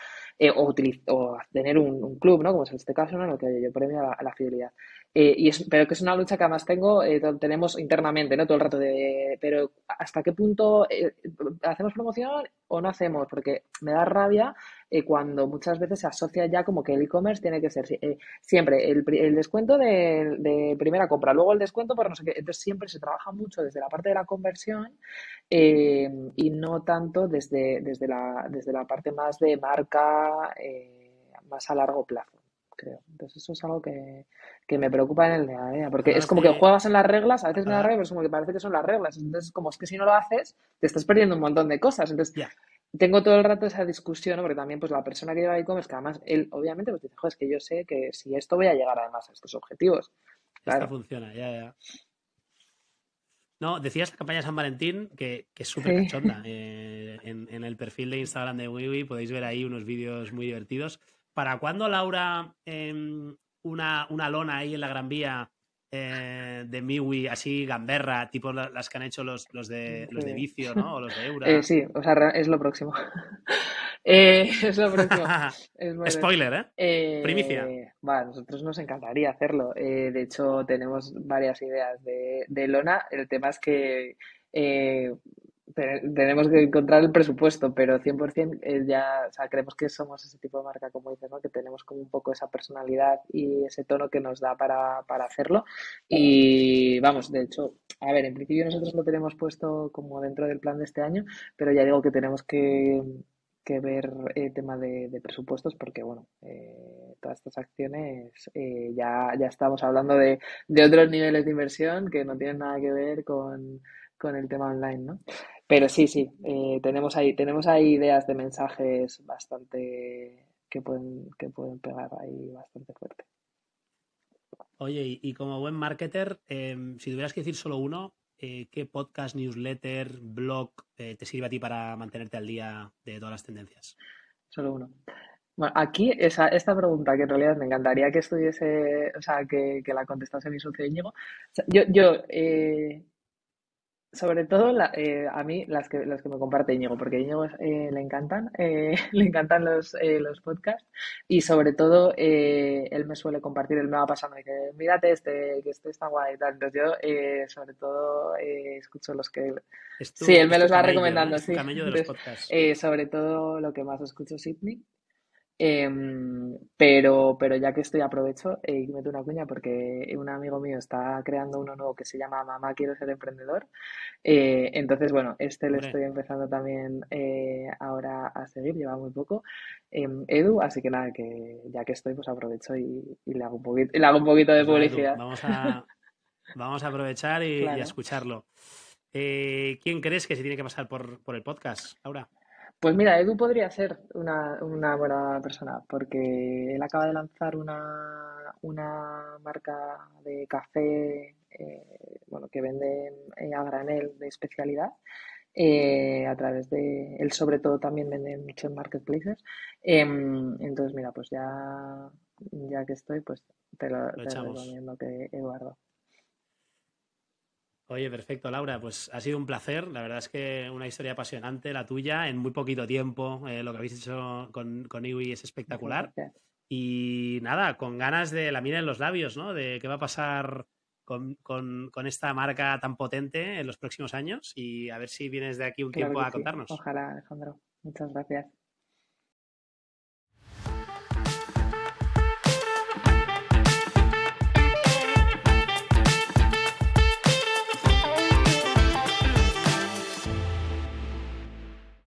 B: o, o tener un, club, ¿no? Como es en este caso, ¿no? En el que yo premio a la, fidelidad. Y es, pero que es una lucha que además tengo, tenemos internamente, ¿no? Todo el rato de, pero ¿hasta qué punto eh, ¿hacemos promoción o no hacemos? Porque me da rabia eh, cuando muchas veces se asocia ya como que el e-commerce tiene que ser eh, siempre el, descuento de, primera compra, luego el descuento por no sé qué. Entonces siempre se trabaja mucho desde la parte de la conversión y no tanto desde, desde, la, desde la parte más de marca más a largo plazo creo. Entonces eso es algo que, me preocupa en el día a día, porque es como que juegas en las reglas, a veces me da rabia, pero es como que parece que son las reglas. Entonces, como es que si no lo haces, te estás perdiendo un montón de cosas. Entonces, tengo todo el rato esa discusión, porque también pues la persona que lleva e-commerce, que además él obviamente pues dice, joder, es que yo sé que si esto voy a llegar además a estos objetivos.
A: Claro. Esto funciona, ya, ya. No, decías la campaña de San Valentín, que, que es súper cachonda. Eh, en, en, el perfil de Instagram de WiWi podéis ver ahí unos vídeos muy divertidos. ¿Para cuándo, Laura, em, una, una, lona ahí en la Gran Vía eh, de Miwi, así gamberra, tipo las que han hecho los, los, de, los de Vicio, ¿no? O los de Eura.
B: Eh, sí, o sea, es lo próximo. Eh, es lo próximo.
A: Spoiler, ¿eh? Primicia.
B: Bueno, a nosotros nos encantaría hacerlo. de hecho, tenemos varias ideas de, de lona. El tema es que tenemos que encontrar el presupuesto, pero 100% eh, ya, o sea, creemos que somos ese tipo de marca, como dices, ¿no? Que tenemos como un poco esa personalidad y ese tono que nos da para, para hacerlo. Y vamos, de hecho, a ver, en principio nosotros lo tenemos puesto como dentro del plan de este año, pero ya digo que tenemos que, que ver el tema de, presupuestos porque, bueno, eh, todas estas acciones eh, ya, ya estamos hablando de, de otros niveles de inversión que no tienen nada que ver con, con el tema online, ¿no? Pero sí, sí, eh, tenemos ahí, tenemos ahí ideas de mensajes bastante que pueden, que pueden pegar ahí bastante fuerte.
A: Oye, y, como buen marketer, em, si tuvieras que decir solo uno, eh, ¿qué podcast, newsletter, blog eh, te sirve a ti para mantenerte al día de todas las tendencias?
B: Solo uno. Bueno, aquí esa, esta pregunta que en realidad me encantaría que estuviese, o sea, que, la contestase mi socio Íñigo. yo, yo Sobre todo eh, a mí las que, las que me comparte Íñigo, porque a Íñigo eh, le encantan, eh, le encantan los, los podcasts y sobre todo él me suele compartir, él me va pasando y que mírate este, que este está guay y tal. Entonces yo sobre todo escucho los que... sí, él me los va recomendando, sí. sobre todo lo que más escucho Sydney Em, pero, pero ya que estoy, aprovecho y meto una cuña porque un amigo mío está creando uno nuevo que se llama Mamá Quiero Ser Emprendedor. Eh, entonces, bueno, este lo estoy empezando también eh, ahora a seguir, lleva muy poco. Em, Edu, así que nada, que ya que estoy, pues aprovecho y, le, hago un poquito, le hago un poquito de pues publicidad.
A: vamos, a, vamos a aprovechar y, a escucharlo. Eh, ¿Quién crees que se tiene que pasar por, por el podcast, Laura?
B: Pues mira, Edu podría ser una, buena persona porque él acaba de lanzar una, una marca de café eh, bueno, que vende eh, a granel de especialidad. Eh, a través de él sobre todo también vende mucho en marketplaces em, entonces mira pues ya ya que estoy pues te lo, te lo recomiendo que Eduardo
A: Oye, perfecto, Laura. Pues ha sido un placer. La verdad es que una historia apasionante, la tuya, en muy poquito tiempo. Eh, lo que habéis hecho con, con Iwi es espectacular. Y nada, con ganas de la mira en los labios, ¿no? De qué va a pasar con, con, esta marca tan potente en los próximos años y a ver si vienes de aquí un tiempo a contarnos.
B: Ojalá, Alejandro. Muchas gracias.